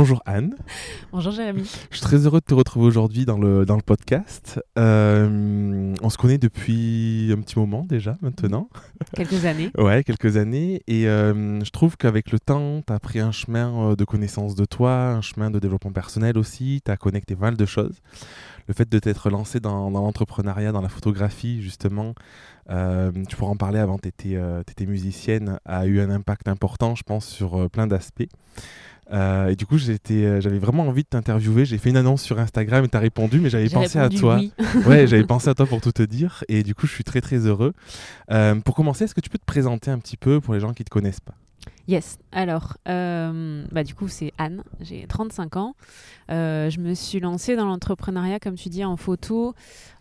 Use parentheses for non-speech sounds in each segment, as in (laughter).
Bonjour Anne. Bonjour Jérémy. Je suis très heureux de te retrouver aujourd'hui dans le, dans le podcast. Euh, on se connaît depuis un petit moment déjà maintenant. Quelques années. (laughs) ouais, quelques années. Et euh, je trouve qu'avec le temps, tu as pris un chemin euh, de connaissance de toi, un chemin de développement personnel aussi. Tu as connecté pas mal de choses. Le fait de t'être lancé dans, dans l'entrepreneuriat, dans la photographie, justement, tu pourras en parler avant, tu étais, étais, musicienne, a eu un impact important, je pense, sur plein d'aspects. Euh, et du coup, euh, j'avais vraiment envie de t'interviewer. J'ai fait une annonce sur Instagram et tu as répondu, mais j'avais pensé à toi. (laughs) ouais, j'avais pensé à toi pour tout te dire. Et du coup, je suis très très heureux. Euh, pour commencer, est-ce que tu peux te présenter un petit peu pour les gens qui ne te connaissent pas? Yes. Alors, bah, du coup, c'est Anne. J'ai 35 ans. je me suis lancée dans l'entrepreneuriat, comme tu dis, en photo,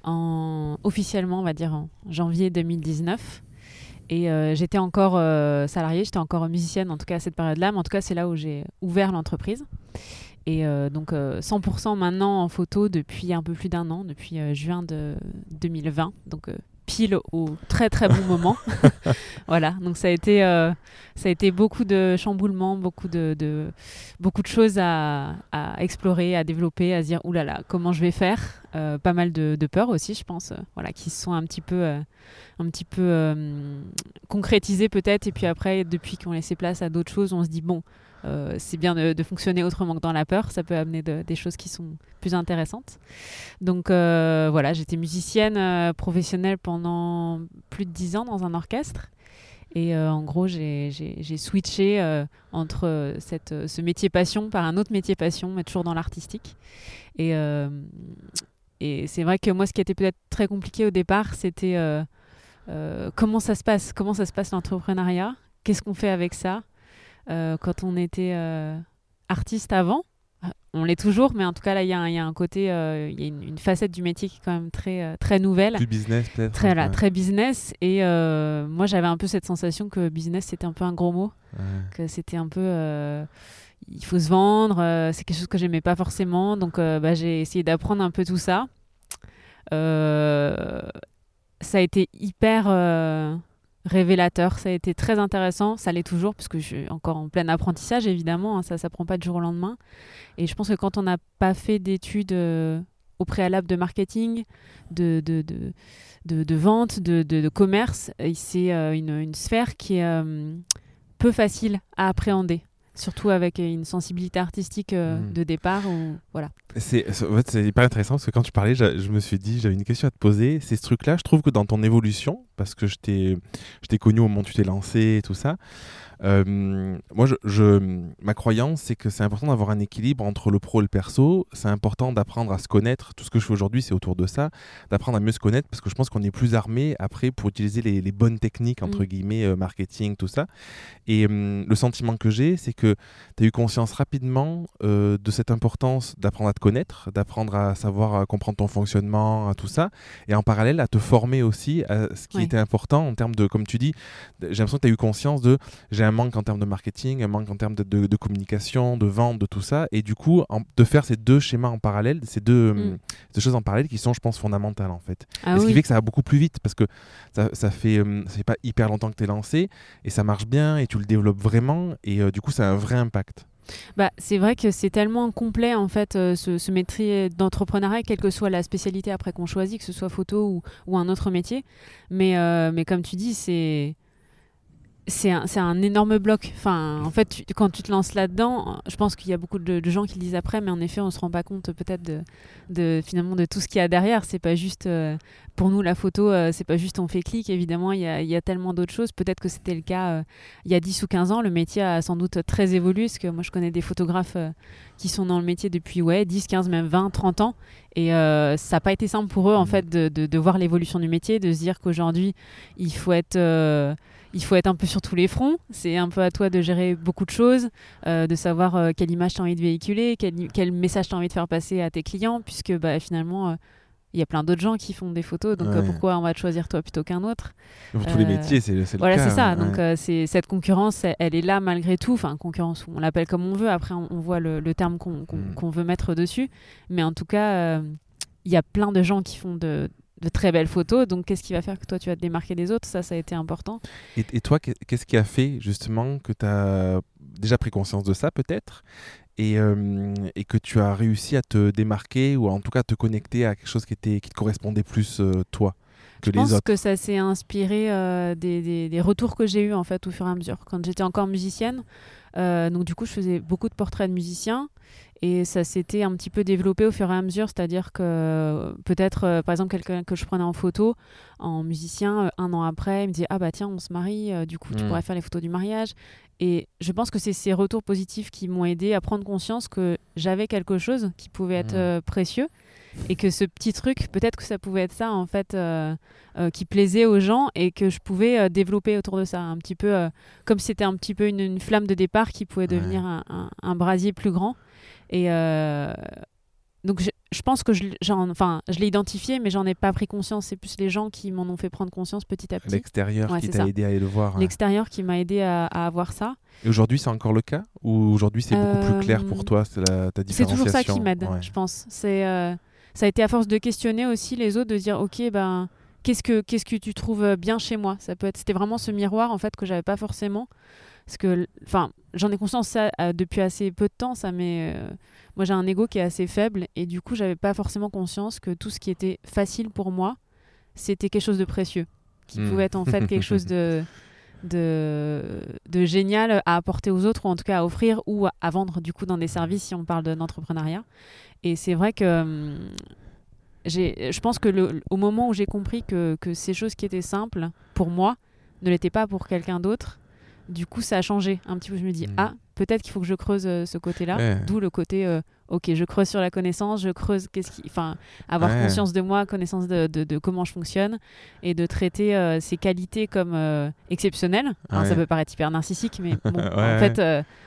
en... officiellement, on va dire, en janvier 2019. Et euh, j'étais encore euh, salariée, j'étais encore musicienne, en tout cas à cette période-là. Mais en tout cas, c'est là où j'ai ouvert l'entreprise. Et euh, donc 100% maintenant en photo depuis un peu plus d'un an, depuis juin de 2020. Donc pile au très très bon moment. (laughs) voilà, donc ça a été ça a été beaucoup de chamboulements, beaucoup de, beaucoup de choses à, explorer, à développer, à se dire oulala, comment je vais faire? pas mal de, de peurs aussi, je pense, voilà, qui se sont un petit peu un petit peu euh, concrétisé peut-être. Et puis après, depuis qu'on laissé place à d'autres choses, on se dit bon, euh, c'est bien de, fonctionner autrement que dans la peur. Ça peut amener des choses qui sont plus intéressantes. Donc euh, voilà, j'étais musicienne professionnelle pendant plus de dix ans dans un orchestre. Et en gros, j'ai switché entre cette, ce métier passion par un autre métier passion, mais toujours dans l'artistique. Et, et c'est vrai que moi, ce qui était peut-être très compliqué au départ, c'était euh, comment ça se passe? Comment ça se passe l'entrepreneuriat? Qu'est-ce qu'on fait avec ça? euh, Quand on était euh, artiste avant, on l'est toujours, mais en tout cas là, il y, a un côté, il y a une, facette du métier qui est quand même très, très nouvelle. Du business peut-être. Très, très business. Et moi, j'avais un peu cette sensation que business, c'était un peu un gros mot. Que c'était un peu il faut se vendre, c'est quelque chose que j'aimais pas forcément. Donc bah, j'ai essayé d'apprendre un peu tout ça. Euh, ça a été hyper euh, révélateur, ça a été très intéressant, ça l'est toujours, parce que je suis encore en plein apprentissage, évidemment, hein, ça ne prend pas du jour au lendemain. Et je pense que quand on n'a pas fait d'études euh, au préalable de marketing, de, de, de, de, vente, de, commerce, c'est euh, une, une, sphère qui est peu facile à appréhender surtout avec une sensibilité artistique hmm. de départ. voilà. C'est, en fait, hyper intéressant parce que quand tu parlais, je, me suis dit, j'avais une question à te poser. C'est ce truc-là, je trouve que dans ton évolution, parce que je t'ai, je t'ai connu au moment où tu t'es lancé et tout ça, euh, moi, je, ma croyance, c'est que c'est important d'avoir un équilibre entre le pro et le perso. C'est important d'apprendre à se connaître. Tout ce que je fais aujourd'hui, c'est autour de ça, d'apprendre à mieux se connaître, parce que je pense qu'on est plus armé après pour utiliser les, bonnes techniques, entre mm. guillemets, euh, marketing, tout ça. Et hum, le sentiment que j'ai, c'est que tu as eu conscience rapidement euh, de cette importance d'apprendre à te connaître, d'apprendre à savoir à comprendre ton fonctionnement, à tout ça, et en parallèle à te former aussi à ce qui était important en termes de, comme tu dis, j'ai l'impression que tu as eu conscience de j'ai un manque en termes de marketing, un manque en termes de, communication, de vente, de tout ça. Et du coup, de faire ces deux schémas en parallèle, ces deux, mm. ces choses en parallèle qui sont, je pense, fondamentales en fait. Ah ce qui fait que ça va beaucoup plus vite parce que ça, ça fait, euh, ça fait pas hyper longtemps que tu es lancé et ça marche bien et tu le développes vraiment. Et euh, du coup, ça a un vrai impact. Bah, c'est vrai que c'est tellement complet en fait euh, ce, ce, métier d'entrepreneuriat, quelle que soit la spécialité après qu'on choisit, que ce soit photo ou, ou un autre métier. Mais, mais comme tu dis, c'est c'est un, un, énorme bloc. Enfin, en fait, quand tu te lances là-dedans, je pense qu'il y a beaucoup de, gens qui le disent après, mais en effet, on se rend pas compte peut-être de, de, finalement de tout ce qu'il y a derrière. C'est pas juste euh, pour nous la photo, euh, c'est pas juste on fait clic. Évidemment, il y a, y a, tellement d'autres choses. Peut-être que c'était le cas euh, il y a 10 ou 15 ans. Le métier a sans doute très évolué, parce que moi, je connais des photographes qui sont dans le métier depuis ouais 10, 15, même 20, 30 ans, et ça n'a pas été simple pour eux en mmh. fait de, de voir l'évolution du métier, de se dire qu'aujourd'hui il faut être il faut être un peu sur tous les fronts. C'est un peu à toi de gérer beaucoup de choses, euh, de savoir euh, quelle image tu as envie de véhiculer, quel, message tu as envie de faire passer à tes clients, puisque bah, finalement, euh, il y a plein d'autres gens qui font des photos, donc pourquoi on va te choisir toi plutôt qu'un autre? Pour tous les métiers, c'est le cas. Voilà, c'est ça. Donc c'est cette concurrence, elle, est là malgré tout. Enfin, concurrence, on l'appelle comme on veut. Après, on, voit le, terme mm. qu'on veut mettre dessus. Mais en tout cas, il y a plein de gens qui font de, de très belles photos. Donc, qu'est-ce qui va faire que toi, tu vas te démarquer des autres? Ça, ça a été important. Et, toi, qu'est-ce qui a fait justement que tu as déjà pris conscience de ça, peut-être? Et, euh, et, que tu as réussi à te démarquer ou en tout cas te connecter à quelque chose qui, était, qui te correspondait plus euh, toi que je les pense que ça s'est inspiré des, des, des, retours que j'ai eus en fait au fur et à mesure. Quand j'étais encore musicienne, donc du coup je faisais beaucoup de portraits de musiciens et ça s'était un petit peu développé au fur et à mesure, c'est-à-dire que peut-être, euh, par exemple, quelqu'un que je prenais en photo, en musicien, euh, un an après, il me disait Ah bah tiens, on se marie, euh, du coup, tu hmm. pourrais faire les photos du mariage. Et je pense que c'est ces retours positifs qui m'ont aidé à prendre conscience que j'avais quelque chose qui pouvait être hmm. précieux et que ce petit truc, peut-être que ça pouvait être ça en fait, qui plaisait aux gens et que je pouvais développer autour de ça, un petit peu comme si c'était un petit peu une, flamme de départ qui pouvait devenir un, un, brasier plus grand. Et euh, donc, je, pense que je, enfin, je l'ai identifié, mais j'en ai pas pris conscience. C'est plus les gens qui m'en ont fait prendre conscience petit à petit. L'extérieur qui t'a aidé à le voir. L'extérieur qui m'a aidé à, avoir ça. Et aujourd'hui, c'est encore le cas Ou aujourd'hui, c'est beaucoup plus clair pour euh, toi la, ta différenciation C'est toujours ça qui m'aide, je pense. C'est, euh, ça a été à force de questionner aussi les autres, de dire, ok, ben, qu'est-ce que, qu'est-ce que tu trouves bien chez moi? Ça peut être, c'était vraiment ce miroir en fait que j'avais pas forcément. Parce que, enfin, j'en ai conscience ça, euh, depuis assez peu de temps, ça, mais euh, moi j'ai un ego qui est assez faible et du coup, j'avais pas forcément conscience que tout ce qui était facile pour moi, c'était quelque chose de précieux, qui hmm. pouvait être en fait quelque chose de, de, de, génial à apporter aux autres, ou en tout cas à offrir ou à, vendre du coup dans des services si on parle d'entrepreneuriat. Et c'est vrai que. Hum, je pense que le, au moment où j'ai compris que, que ces choses qui étaient simples pour moi ne l'étaient pas pour quelqu'un d'autre, du coup, ça a changé un petit peu. Je me dis, hmm. ah, peut-être qu'il faut que je creuse euh, ce côté-là. D'où le côté, euh, ok, je creuse sur la connaissance, je creuse, qu'est-ce qui, enfin, avoir conscience de moi, connaissance de, de, comment je fonctionne, et de traiter euh, ces qualités comme exceptionnelles. ça peut paraître hyper narcissique, mais (laughs) bon, en fait,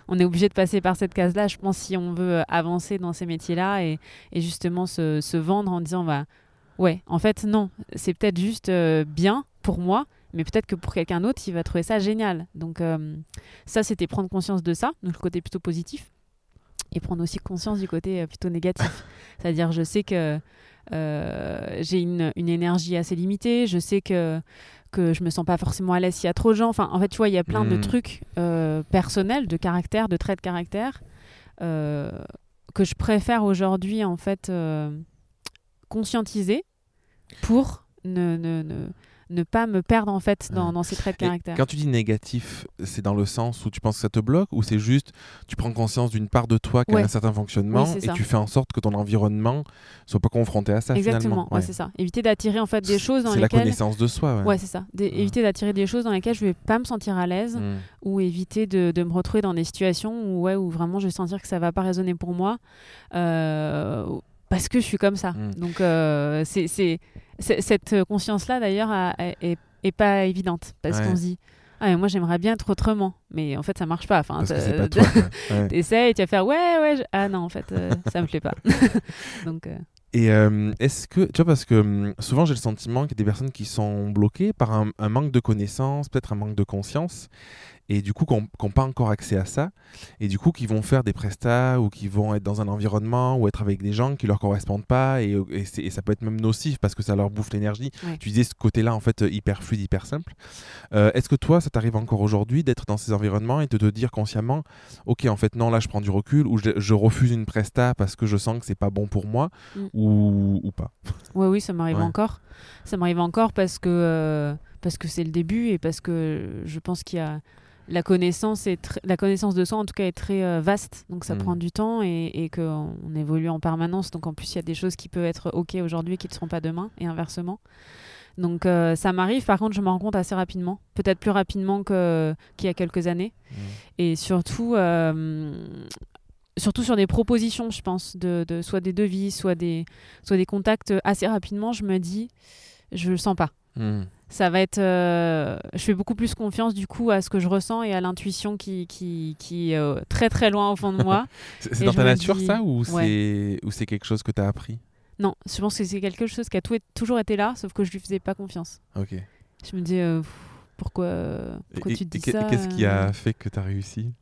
on est obligé de passer par cette case-là, je pense, si on veut avancer dans ces métiers-là et, et, justement se, se, vendre en disant, bah, ouais, en fait, non, c'est peut-être juste bien pour moi mais peut-être que pour quelqu'un d'autre, il va trouver ça génial. Donc euh, ça, c'était prendre conscience de ça, donc le côté plutôt positif, et prendre aussi conscience du côté euh, plutôt négatif. (laughs) C'est-à-dire, je sais que euh, j'ai une, une, énergie assez limitée, je sais que que je me sens pas forcément à l'aise s'il y a trop de gens. Enfin, en fait, tu vois, il y a plein de hmm. trucs personnels, de caractère, de traits de caractère, que je préfère aujourd'hui, en fait, conscientiser pour ne, ne, ne ne pas me perdre en fait dans, dans ces traits de caractère. quand tu dis négatif, c'est dans le sens où tu penses que ça te bloque ou c'est juste tu prends conscience d'une part de toi qui a un certain fonctionnement et tu fais en sorte que ton environnement soit pas confronté à ça Exactement, ouais. c'est ça. Éviter d'attirer en fait des choses dans lesquelles... C'est la connaissance de soi. Ouais, c'est ça. Éviter d'attirer des choses dans lesquelles je vais pas me sentir à l'aise mm. ou éviter de, de, me retrouver dans des situations où, ouais, où vraiment je vais sentir que ça va pas résonner pour moi. Euh, parce que je suis comme ça. Mm. Donc, euh, c'est, cette conscience-là, d'ailleurs, est, est, pas évidente. Parce qu'on se dit, ah, moi, j'aimerais bien être autrement. Mais en fait, ça marche pas. Enfin, (laughs) t'essayes tu vas faire, ouais, ouais. Ah non, en fait, euh, ça me plaît pas. (laughs) (laughs) Donc. Euh, et est-ce que, tu vois, parce que hum, souvent j'ai le sentiment qu'il y a des personnes qui sont bloquées par un, un manque de connaissances, peut-être un manque de conscience, et du coup qui n'ont pas encore accès à ça, et du coup qui vont faire des prestats ou qui vont être dans un environnement ou être avec des gens qui leur correspondent pas, et, et, ça peut être même nocif parce que ça leur bouffe l'énergie. Tu disais ce côté-là en fait hyper fluide, hyper simple. Euh, est-ce que toi, ça t'arrive encore aujourd'hui d'être dans ces environnements et de te dire consciemment, ok en fait non là je prends du recul ou je, refuse une presta parce que je sens que c'est pas bon pour moi mm. ou, ou, pas? Oui oui ça m'arrive encore. Ça m'arrive encore parce que euh, parce que c'est le début et parce que je pense qu'il y a la connaissance, est la connaissance de soi, en tout cas, est très euh, vaste. Donc, ça mm. prend du temps et, et qu'on évolue en permanence. Donc, en plus, il y a des choses qui peuvent être OK aujourd'hui qui ne seront pas demain et inversement. Donc, euh, ça m'arrive. Par contre, je me rends compte assez rapidement. Peut-être plus rapidement qu'il y a quelques années. Mm. Et surtout, euh, surtout sur des propositions, je pense, de, de, soit des devis, soit des, soit des contacts assez rapidement, je me dis, je le sens pas. Mm ça va être. Euh, je fais beaucoup plus confiance du coup à ce que je ressens et à l'intuition qui, qui, qui est euh, très très loin au fond de moi. (laughs) c'est dans ta nature ça ou c'est quelque chose que tu as appris? Non, je pense que c'est quelque chose qui a tout, toujours été là, sauf que je lui faisais pas confiance. Ok. Je me dis euh, pourquoi, pourquoi tu dis ça Qu'est-ce qui a fait que tu as réussi?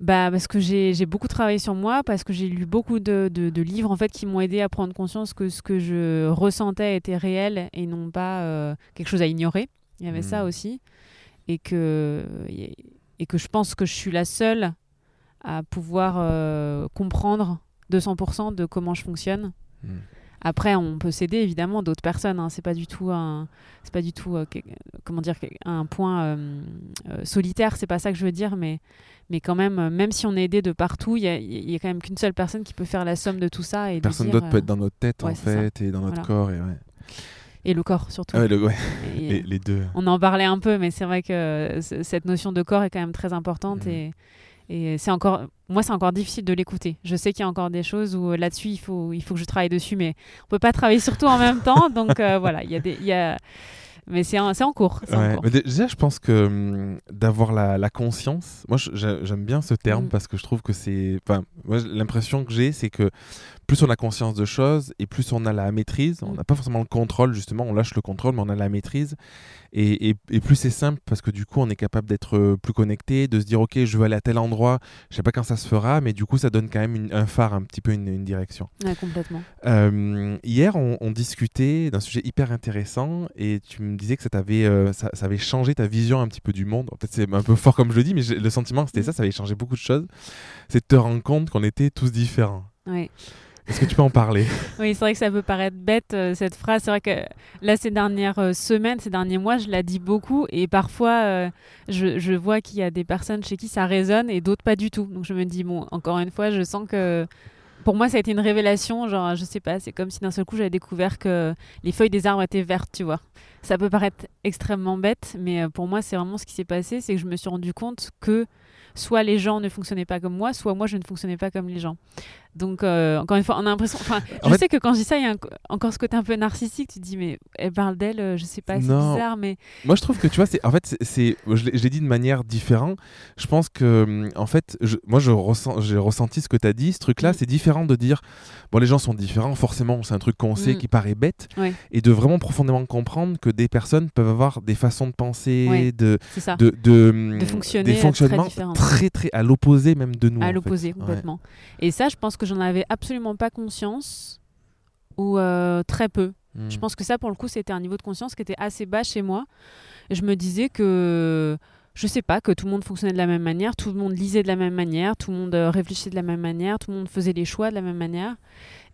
Bah, parce que j'ai beaucoup travaillé sur moi, parce que j'ai lu beaucoup de, de, livres en fait qui m'ont aidé à prendre conscience que ce que je ressentais était réel et non pas euh, quelque chose à ignorer. Il y avait ça hmm. aussi. Et que, et que je pense que je suis la seule à pouvoir euh, comprendre 200% de comment je fonctionne. Mm. Après, on peut s'aider évidemment d'autres personnes. Hein. C'est pas du tout un, c'est pas du tout euh, comment dire un point euh, euh, solitaire. C'est pas ça que je veux dire, mais mais quand même, euh, même si on est aidé de partout, il y y a quand même qu'une seule personne qui peut faire la somme de tout ça et Personne d'autre peut être dans notre tête ouais, en c'est ça. fait et dans notre Voilà. corps et ouais. et le corps surtout. Ah ouais, le- ouais, Et- (laughs) les, les deux. On en parlait un peu, mais c'est vrai que euh, cette notion de corps est quand même très importante Mhm. et, et c'est encore, moi, c'est encore difficile de l'écouter. Je sais qu'il y a encore des choses où euh, là-dessus, il faut, il faut que je travaille dessus, mais on peut pas travailler sur tout en même temps. Donc euh, voilà, il y a des, il y a... mais c'est en, cours. c'est en Ouais, cours. mais déjà, je pense que hum, d'avoir la, la conscience, moi j'aime bien ce terme Mm. parce que je trouve que c'est. Enfin, l'impression que j'ai, c'est que plus on a conscience de choses et plus on a la maîtrise, on Mm. n'a pas forcément le contrôle, justement, on lâche le contrôle, mais on a la maîtrise. Et, et- et plus c'est simple parce que du coup, on est capable d'être euh, plus connecté, de se dire, ok, je veux aller à tel endroit, je sais pas quand ça se fera, mais du coup, ça donne quand même une- un phare, un petit peu une- une direction. Ouais, complètement. Euh, hier, on, on discutait d'un sujet hyper intéressant et tu me disais que ça, t'avait, euh, ça, ça avait changé ta vision un petit peu du monde. Peut-être c'est un peu fort comme je le dis, mais le sentiment c'était ça, ça avait changé beaucoup de choses. C'est de te rendre compte qu'on était tous différents. Ouais. Est-ce que tu peux en parler? (laughs) Oui, c'est vrai que ça peut paraître bête euh, cette phrase. C'est vrai que là, ces dernières euh, semaines, ces derniers mois, je la dis beaucoup et parfois, euh, je, je vois qu'il y a des personnes chez qui ça résonne et d'autres pas du tout. Donc je me dis, bon, encore une fois, je sens que pour moi, ça a été une révélation. Genre, je sais pas, c'est comme si d'un seul coup, j'avais découvert que les feuilles des arbres étaient vertes, tu vois. Ça peut paraître extrêmement bête, mais euh, pour moi, c'est vraiment ce qui s'est passé. C'est que je me suis rendu compte que soit les gens ne fonctionnaient pas comme moi, soit moi, je ne fonctionnais pas comme les gens. Donc, euh, encore une fois, on a l'impression. Enfin, En je fait- sais que quand je dis ça, il y a un- encore ce côté un peu narcissique. Tu te dis, mais elle parle d'elle, euh, je sais pas, c'est bizarre, mais. Moi, je trouve que tu vois, c'est en fait, c'est, je l'ai dit de manière différente. Je pense que, hum, en fait, je- moi, je ressens, j'ai ressenti ce que tu as dit. Ce truc-là, Mm. c'est différent de dire, bon, les gens sont différents. Forcément, c'est un truc qu'on sait Mm. qui paraît bête, Ouais. et de vraiment profondément comprendre que des personnes peuvent avoir des façons de penser, Ouais. de, de, de, fonctionner, des euh, très fonctionnements très, très à l'opposé même de nous. à fait. l'opposé Ouais. complètement. Et ça, je pense que j'en avais absolument pas conscience ou euh, très peu. Mm. Je pense que ça, pour le coup, c'était un niveau de conscience qui était assez bas chez moi. Et je me disais que, je sais pas, que tout le monde fonctionnait de la même manière, tout le monde lisait de la même manière, tout le monde euh, réfléchissait de la même manière, tout le monde faisait les choix de la même manière.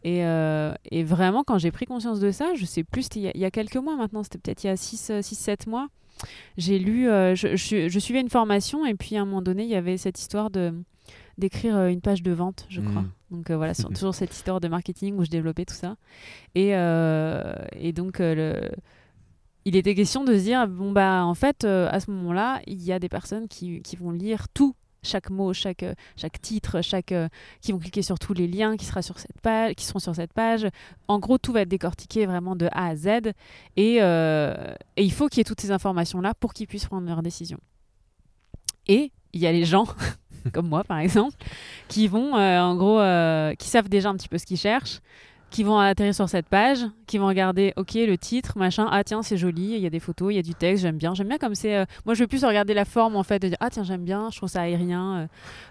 Et, euh, et vraiment, quand j'ai pris conscience de ça, je sais plus, c'était il y a- il y, a quelques mois maintenant, c'était peut-être il y a 6-7 mois, j'ai lu, euh, je, je- je suivais une formation et puis à un moment donné, il y avait cette histoire de d'écrire euh, une page de vente, je crois. Mm. Donc euh, voilà, sur- (laughs) toujours cette histoire de marketing où je développais tout ça. Et, euh, et donc, euh, le... il était question de se dire, bon, bah, en fait, à ce moment-là, il y a des personnes qui, qui vont lire tout, chaque mot, chaque, chaque titre, chaque, euh, qui vont cliquer sur tous les liens qui, sera sur cette page, qui seront sur cette page. En gros, tout va être décortiqué vraiment de A à Z. Et, euh, et il faut qu'il y ait toutes ces informations-là pour qu'ils puissent prendre leurs décisions. Et il y a les gens, (laughs) comme moi par exemple, qui vont, euh, en gros, euh, qui savent déjà un petit peu ce qu'ils cherchent, qui vont atterrir sur cette page, qui vont regarder, ok, le titre, machin, ah tiens, c'est joli, il y a des photos, il y a du texte, j'aime bien. J'aime bien comme c'est. euh, moi, je veux plus regarder la forme, en fait, de dire, ah tiens, j'aime bien, je trouve ça aérien. euh,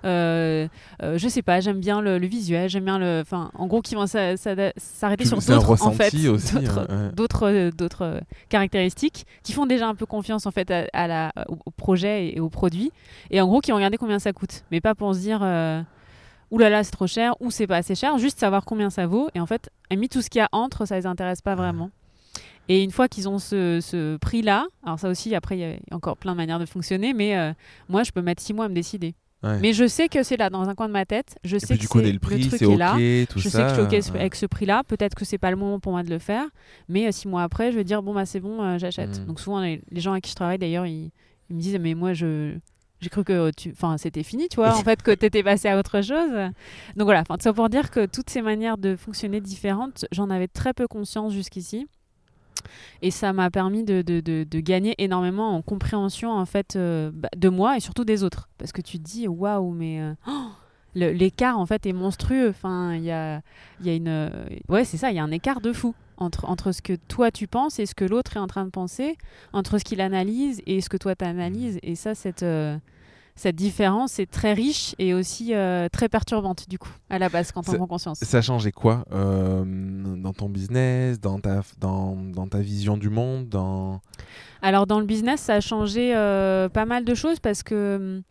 euh, euh, je sais pas, j'aime bien le, le visuel, j'aime bien le. Enfin, en gros, qui vont s'a- s'a- s'arrêter sur d'autres, en fait, d'autres, hein, ouais. d'autres, euh, caractéristiques qui font déjà un peu confiance, en fait, à, à la, au, au projet et, au produit. Et en gros, qui vont regarder combien ça coûte. Mais pas pour se dire. Ouh là là, c'est trop cher, ou c'est pas assez cher, juste savoir combien ça vaut. Et en fait, mis tout ce qu'il y a entre, ça les intéresse pas vraiment. Et une fois qu'ils ont ce, ce prix-là, alors ça aussi, après, il y a encore plein de manières de fonctionner, mais euh, moi, je peux mettre six mois à me décider. Ouais. Mais je sais que c'est là, dans un coin de ma tête. Je sais que c'est le prix, truc c'est est ok, là. tout Je ça. sais que je suis OK ouais. avec ce prix-là. Peut-être que c'est pas le moment pour moi de le faire, mais euh, six mois après, je vais dire bon bah c'est bon, euh, j'achète. Mm. Donc souvent les, les gens avec qui je travaille d'ailleurs, ils, ils me disent mais moi je j'ai cru que tu, enfin c'était fini, tu vois, (laughs) en fait que t'étais passé à autre chose. Donc voilà, enfin ça pour dire que toutes ces manières de fonctionner différentes, j'en avais très peu conscience jusqu'ici. Et ça m'a permis de, de, de, de gagner énormément en compréhension en fait euh, bah, de moi et surtout des autres. Parce que tu te dis waouh, mais euh, (gasps) oh, l'écart en fait est monstrueux. Enfin, il y a, y a une, euh, ouais c'est ça, il y a un écart de fou entre entre ce que toi tu penses et ce que l'autre est en train de penser, entre ce qu'il analyse et ce que toi tu analyses. Et ça, cette euh, cette différence est très riche et aussi euh, très perturbante du coup à la base quand on prend conscience. Ça a changé quoi euh, dans ton business, dans ta, dans, dans ta vision du monde dans... Alors dans le business, ça a changé pas mal de choses parce que hum,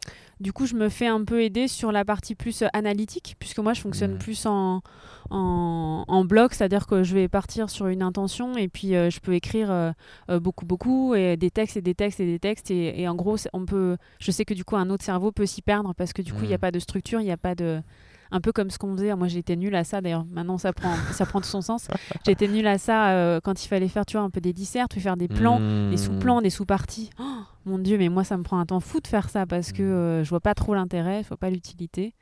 Du coup, je me fais un peu aider sur la partie plus euh, analytique, puisque moi, je fonctionne plus en, en, en bloc, c'est-à-dire que je vais partir sur une intention et puis euh, je peux écrire euh, beaucoup, beaucoup, et des textes et des textes et des textes. Et, et en gros, on peut, je sais que du coup, un autre cerveau peut s'y perdre parce que du coup, il n'y a pas de structure, il n'y a pas de. Un peu comme ce qu'on faisait. Moi, j'étais nulle à ça. D'ailleurs, maintenant, ça prend, ça prend tout son sens. (laughs) J'étais nulle à ça euh, quand il fallait faire, tu vois, un peu des disserts, puis faire des plans Mmh. des sous-plans, des sous-parties. Oh, mon Dieu, mais moi, ça me prend un temps fou de faire ça parce que Mm. euh, je vois pas trop l'intérêt, je vois pas l'utilité.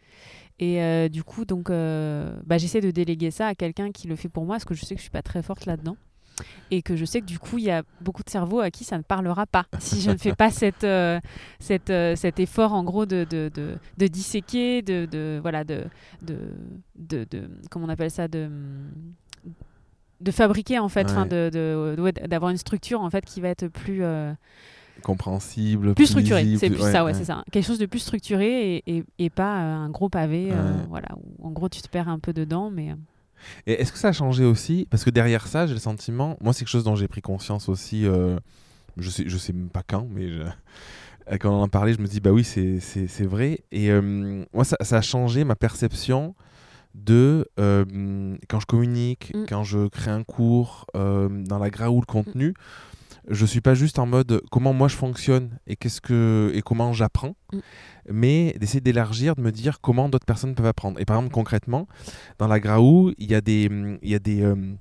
Et euh, du coup, donc, bah, j'essaie de déléguer ça à quelqu'un qui le fait pour moi parce que je sais que je suis pas très forte là-dedans. Et que je sais que du coup, il y a beaucoup de cerveaux à qui ça ne parlera pas. (laughs) Si je ne fais pas cette, euh, cette, euh, cet effort, en gros, de, de, de, de disséquer, de, de, voilà, de, de, de, de- comment on appelle ça, de, de fabriquer, en fait, Ouais. d'avoir une structure, en fait, qui va être plus... euh, compréhensible, plus structuré, c'est plus ouais, ça, ouais, ouais. c'est ça. Quelque chose de plus structuré et, et, et pas un gros pavé, voilà. Où, en gros, tu te perds un peu dedans, mais Et est-ce que ça a changé aussi? Parce que derrière ça, j'ai le sentiment, moi c'est quelque chose dont j'ai pris conscience aussi, euh, je sais, je sais même pas quand, mais je- euh, quand on en parlait, je me dis, bah oui, c'est vrai. Et euh, moi, ça, ça a changé ma perception de euh, quand je communique, Mm. quand je crée un cours, dans la gra ou le contenu, je suis pas juste en mode comment moi je fonctionne et qu'est-ce que et comment j'apprends, Mm. mais d'essayer d'élargir, de me dire comment d'autres personnes peuvent apprendre. Et par exemple concrètement, dans la Graou, il y a des il y a des hum,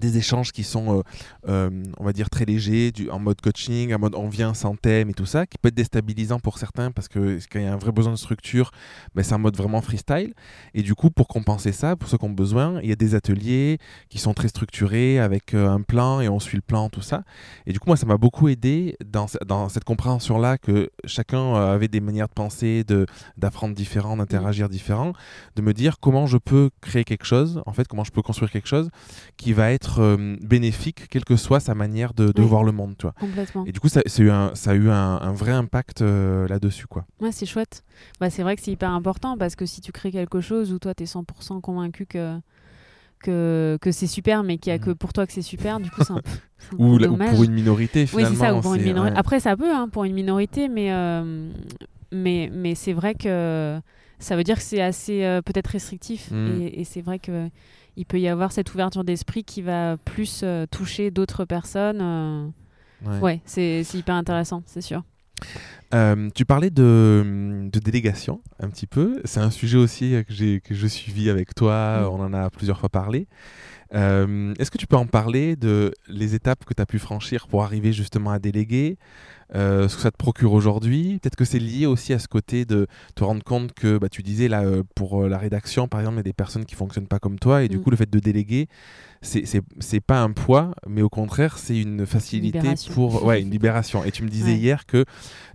des échanges qui sont, euh, euh, on va dire, très légers, en mode coaching, en mode on vient sans thème et tout ça, qui peut être déstabilisant pour certains parce que quand il y a un vrai besoin de structure, ben, c'est un mode vraiment freestyle. Et du coup, pour compenser ça, pour ceux qui ont besoin, il y a des ateliers qui sont très structurés avec euh, un plan et on suit le plan, tout ça. Et du coup, moi, ça m'a beaucoup aidé dans, dans cette compréhension-là que chacun avait des manières de penser, d'apprendre différents, d'interagir différents, de me dire comment je peux créer quelque chose, en fait, comment je peux construire quelque chose qui va être euh, bénéfique, quelle que soit sa manière de, de Oui. voir le monde, tu vois. complètement. Et du coup, ça, eu un, ça a eu un, un vrai impact euh, là-dessus, quoi. Ouais, c'est chouette. Bah, c'est vrai que c'est hyper important parce que si tu crées quelque chose où toi, tu es 100% convaincu que, que, que c'est super, mais qu'il n'y a que pour toi que c'est super, du coup, c'est un (laughs) peu, Ou, la- ou dommage. pour une minorité, Oui, finalement. c'est ça, ou pour une minorité. ouais. Après, ça peut, hein, pour une minorité, mais, euh, mais, mais c'est vrai que ça veut dire que c'est assez euh, peut-être restrictif. Mm. Et, et c'est vrai que il peut y avoir cette ouverture d'esprit qui va plus euh, toucher d'autres personnes. euh. Ouais. Ouais, c'est hyper intéressant, c'est sûr. Euh, tu parlais de, de délégation un petit peu. C'est un sujet aussi que, j'ai, que je suivis avec toi. Mm. On en a plusieurs fois parlé. Euh, est-ce que tu peux en parler de les étapes que tu as pu franchir pour arriver justement à déléguer? Euh, ce que ça te procure aujourd'hui Peut-être que c'est lié aussi à ce côté de te rendre compte que bah, tu disais là euh, pour euh, la rédaction par exemple il y a des personnes qui fonctionnent pas comme toi et du Mm. coup le fait de déléguer c'est, pas un poids mais au contraire c'est une facilité libération. pour ouais une libération et tu me disais Ouais. hier que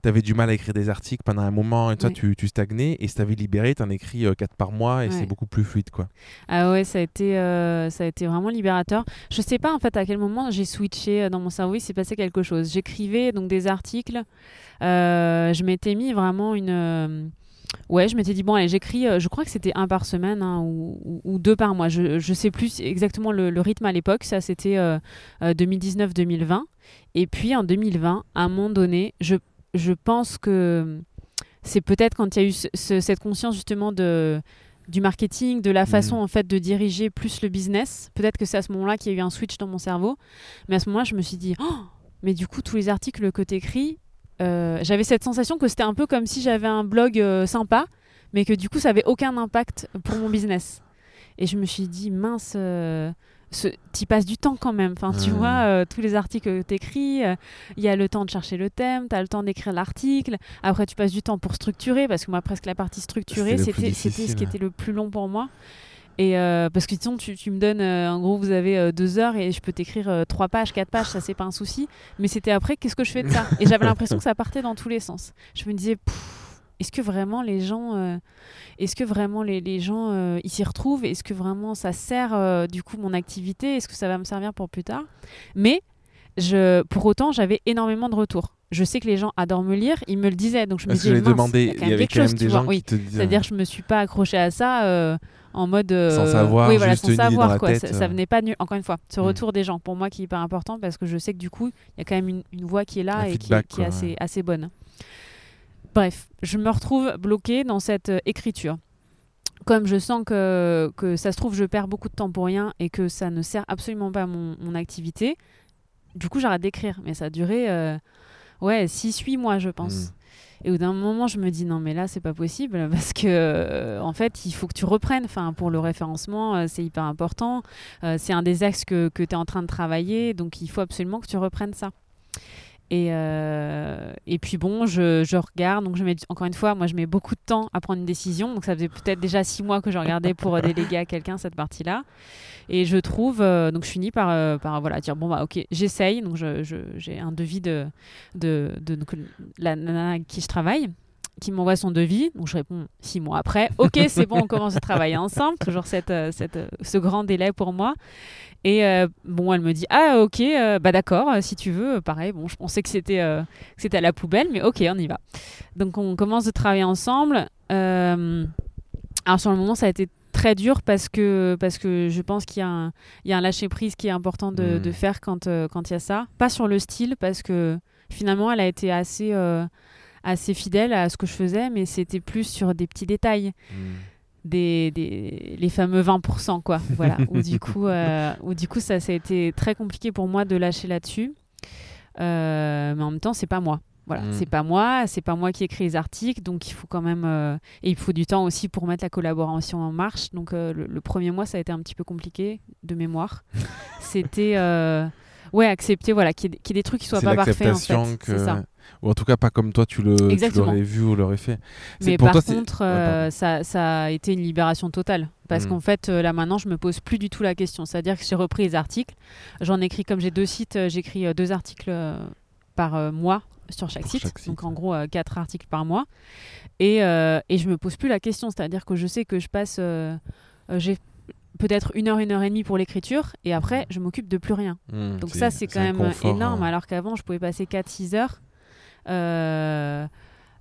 tu avais du mal à écrire des articles pendant un moment et toi tu, tu stagnais et si t'avais libéré t'en écris 4 par mois et Ouais. c'est beaucoup plus fluide quoi Ah ouais, ça a été, euh, ça a été vraiment libérateur. Je sais pas en fait à quel moment j'ai switché euh, dans mon cerveau, il s'est passé quelque chose. J'écrivais donc des articles, euh, je m'étais mis vraiment une. euh, Ouais, je m'étais dit, bon, allez, j'écris, euh, je crois que c'était un par semaine hein, ou, ou- ou deux par mois. Je, je sais plus exactement le, le rythme à l'époque. Ça, c'était euh, euh, 2019-2020. Et puis en 2020, à un moment donné, je, je pense que c'est peut-être quand il y a eu ce- ce- cette conscience justement de, du marketing, de la façon en fait de diriger plus le business. Peut-être que c'est à ce moment-là qu'il y a eu un switch dans mon cerveau. Mais à ce moment-là, je me suis dit, oh, mais du coup, tous les articles que tu écris, j'avais cette sensation que c'était un peu comme si j'avais un blog euh, sympa, mais que du coup, ça avait aucun impact pour mon business. Et je me suis dit, mince, euh, t'y passes du temps quand même. Enfin, tu vois, euh, tous les articles que t'écris, euh, il y a le temps de chercher le thème, t'as le temps d'écrire l'article. Après, tu passes du temps pour structurer, parce que moi, presque la partie structurée, C'était ce qui était le plus long pour moi. Et euh, parce que sinon, tu, tu me donnes, euh, en gros, vous avez euh, deux heures et je peux t'écrire euh, trois pages, quatre pages, ça c'est pas un souci. Mais c'était après, qu'est-ce que je fais de ça? Et j'avais l'impression que ça partait dans tous les sens. Je me disais, est-ce que vraiment les gens, est-ce que vraiment les, les gens ils s'y retrouvent? Est-ce que vraiment ça sert du coup mon activité? Est-ce que ça va me servir pour plus tard? Mais je, pour autant, j'avais énormément de retours. Je sais que les gens adorent me lire, ils me le disaient, donc je me disais, il y avait quand même des gens Oui. qui te disaient C'est-à-dire je me suis pas accrochée à ça euh, en mode euh, Sans savoir, oui, voilà, juste sans dans savoir la quoi. tête, Ça, euh. ça venait pas nul. Encore une fois, ce Mm. retour des gens pour moi qui est hyper important parce que je sais que du coup il y a quand même une, une voix qui est là Un et qui, feedback, qui est assez, ouais. assez bonne. bref, je me retrouve bloquée dans cette euh, écriture. Comme je sens que, que ça se trouve, je perds beaucoup de temps pour rien et que ça ne sert absolument pas à mon, mon activité, du coup, j'arrête d'écrire. Mais ça a duré, euh, ouais, 6-8 mois, je pense. Mm. Et au d'un moment, je me dis non, mais là, c'est pas possible (laughs) parce que, euh, en fait, il faut que tu reprennes. Enfin, pour le référencement, euh, c'est hyper important. Euh, c'est un des axes que, que tu es en train de travailler. Donc, il faut absolument que tu reprennes ça. Et, euh, et puis bon, je, je regarde, donc je mets, encore une fois, moi je mets beaucoup de temps à prendre une décision, donc ça faisait peut-être déjà six mois que je regardais pour (laughs) déléguer à quelqu'un cette partie-là. Et je trouve, euh, donc je finis par, euh, par voilà, dire bon bah ok, j'essaye, donc je- je- j'ai un devis de, de, de donc, la nana avec qui je travaille qui m'envoie son devis, donc je réponds six mois après, (laughs) ok c'est bon, on commence à travailler ensemble, toujours cette, euh, cette, euh, ce grand délai pour moi. Et euh, bon, elle me dit ah ok, euh, bah d'accord, si tu veux, pareil, bon, je pensais que c'était euh, c'était à la poubelle, mais ok, on y va. Donc on commence à travailler ensemble. Alors sur le moment, ça a été très dur parce que, parce que je pense qu'il y a un, il y a un lâcher-prise qui est important de, Mm. de faire quand quand il y a ça. Pas sur le style, parce que finalement, elle a été assez, assez fidèle à ce que je faisais, mais c'était plus sur des petits détails Mm. des, des- les fameux 20%, quoi. Voilà. (laughs) où, du coup, euh, où du coup, ça, ça a été très compliqué pour moi de lâcher là-dessus. Euh, mais en même temps, c'est pas moi. Voilà, Mm. c'est pas moi, c'est pas moi qui écris les articles, donc il faut quand même euh, et il faut du temps aussi pour mettre la collaboration en marche. Donc euh, le, le premier mois, ça a été un petit peu compliqué de mémoire. (laughs) C'était ouais accepter voilà qu'il y, ait- qu'il y ait des trucs qui soient pas parfaits en fait. que... C'est ça. Ou en tout cas pas comme toi tu l'aurais vu ou l'aurais fait. Mais pour par toi, contre, euh, ça, ça a été une libération totale. Parce Mm. qu'en fait, euh, là maintenant, je me pose plus du tout la question. C'est-à-dire que j'ai repris les articles. J'en écris, comme j'ai deux sites, euh, j'écris deux articles par mois sur chaque site. chaque site, Donc en gros, euh, quatre articles par mois. Et, euh, et je me pose plus la question. C'est-à-dire que je sais que je passe. euh, j'ai peut-être une heure, une heure et demie pour l'écriture. Et après, je m'occupe de plus rien. Mm, Donc ça, c'est quand même confort, énorme. hein. Alors qu'avant, je pouvais passer 4-6 heures. Euh,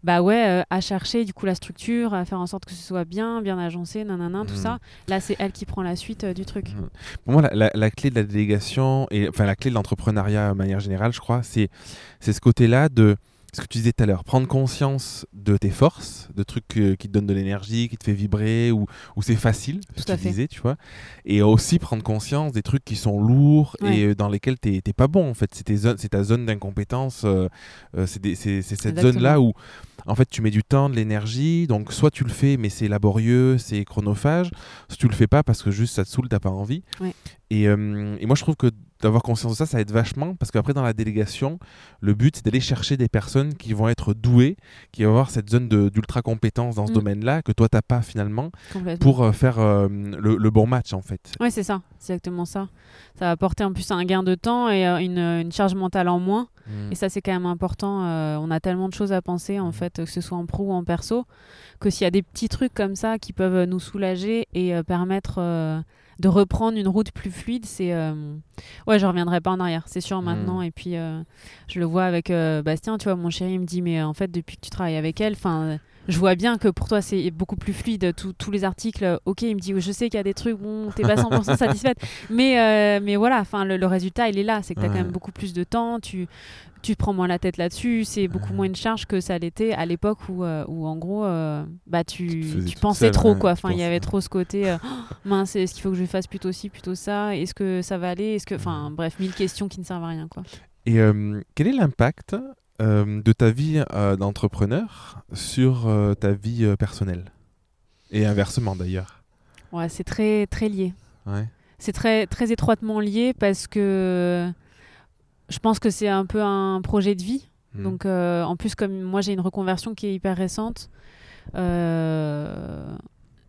bah ouais, euh, à chercher du coup la structure, à faire en sorte que ce soit bien, bien agencé, nanana, tout Mm. ça. Là, c'est elle qui prend la suite euh, du truc. Mm. Pour moi, la, la- la clé de la délégation, et enfin la clé de l'entrepreneuriat de manière générale, je crois, c'est c'est ce côté-là de ce que tu disais tout à l'heure, prendre conscience de tes forces, de trucs qui te donnent de l'énergie, qui te fait vibrer, ou, ou c'est facile, ce Tout que à tu fait. disais, tu vois. Et aussi prendre conscience des trucs qui sont lourds Ouais. et euh, dans lesquels t'es t'es pas bon, en fait. C'est ta zone d'incompétence, euh, euh, c'est cette zone-là où, en fait, tu mets du temps, de l'énergie, donc soit tu le fais, mais c'est laborieux, c'est chronophage, soit tu le fais pas parce que juste ça te saoule, t'as pas envie. Ouais. Et, euh, et moi, je trouve que d'avoir conscience de ça, ça aide vachement parce qu'après, dans la délégation, le but, c'est d'aller chercher des personnes qui vont être douées, qui vont avoir cette zone d'ultra compétence dans ce Mm. domaine-là que toi, t'as pas finalement pour euh, faire euh, le, le bon match en fait. Ouais, c'est ça, c'est exactement ça. Ça va apporter en plus un gain de temps et euh, une, une charge mentale en moins. Mm. Et ça, c'est quand même important. on a tellement de choses à penser, en Mhm. fait, que ce soit en pro ou en perso, que s'il y a des petits trucs comme ça qui peuvent nous soulager et permettre de reprendre une route plus fluide, c'est. euh, Ouais, je reviendrai pas en arrière, c'est sûr, maintenant. Et puis, euh, je le vois avec euh, Bastien, tu vois, mon chéri il me dit, mais en fait, depuis que tu travailles avec elle, enfin. Je vois bien que pour toi c'est beaucoup plus fluide, tous- tous les articles. euh, Ok, il me dit, je sais qu'il y a des trucs, bon, t'es pas 100% (laughs) satisfaite, mais euh, mais voilà, enfin le, le résultat il est là, c'est que t'as Ouais. quand même beaucoup plus de temps, tu tu te prends moins la tête là-dessus, c'est beaucoup moins une charge que ça l'était à l'époque où, euh, où en gros, euh, bah tu, pensais seule, trop ouais, quoi. Enfin, il y avait trop ce côté, Oh, mince, est-ce qu'il faut que je fasse plutôt ci, plutôt ça? Est-ce que ça va aller? Est-ce que, enfin, bref, mille questions qui ne servent à rien quoi. Et quel est l'impact euh, de ta vie euh, d'entrepreneur sur euh, ta vie personnelle Et inversement d'ailleurs. Ouais, c'est très très lié. Ouais. C'est très très étroitement lié parce que je pense que c'est un peu un projet de vie. Mm. Donc, en plus, comme moi j'ai une reconversion qui est hyper récente,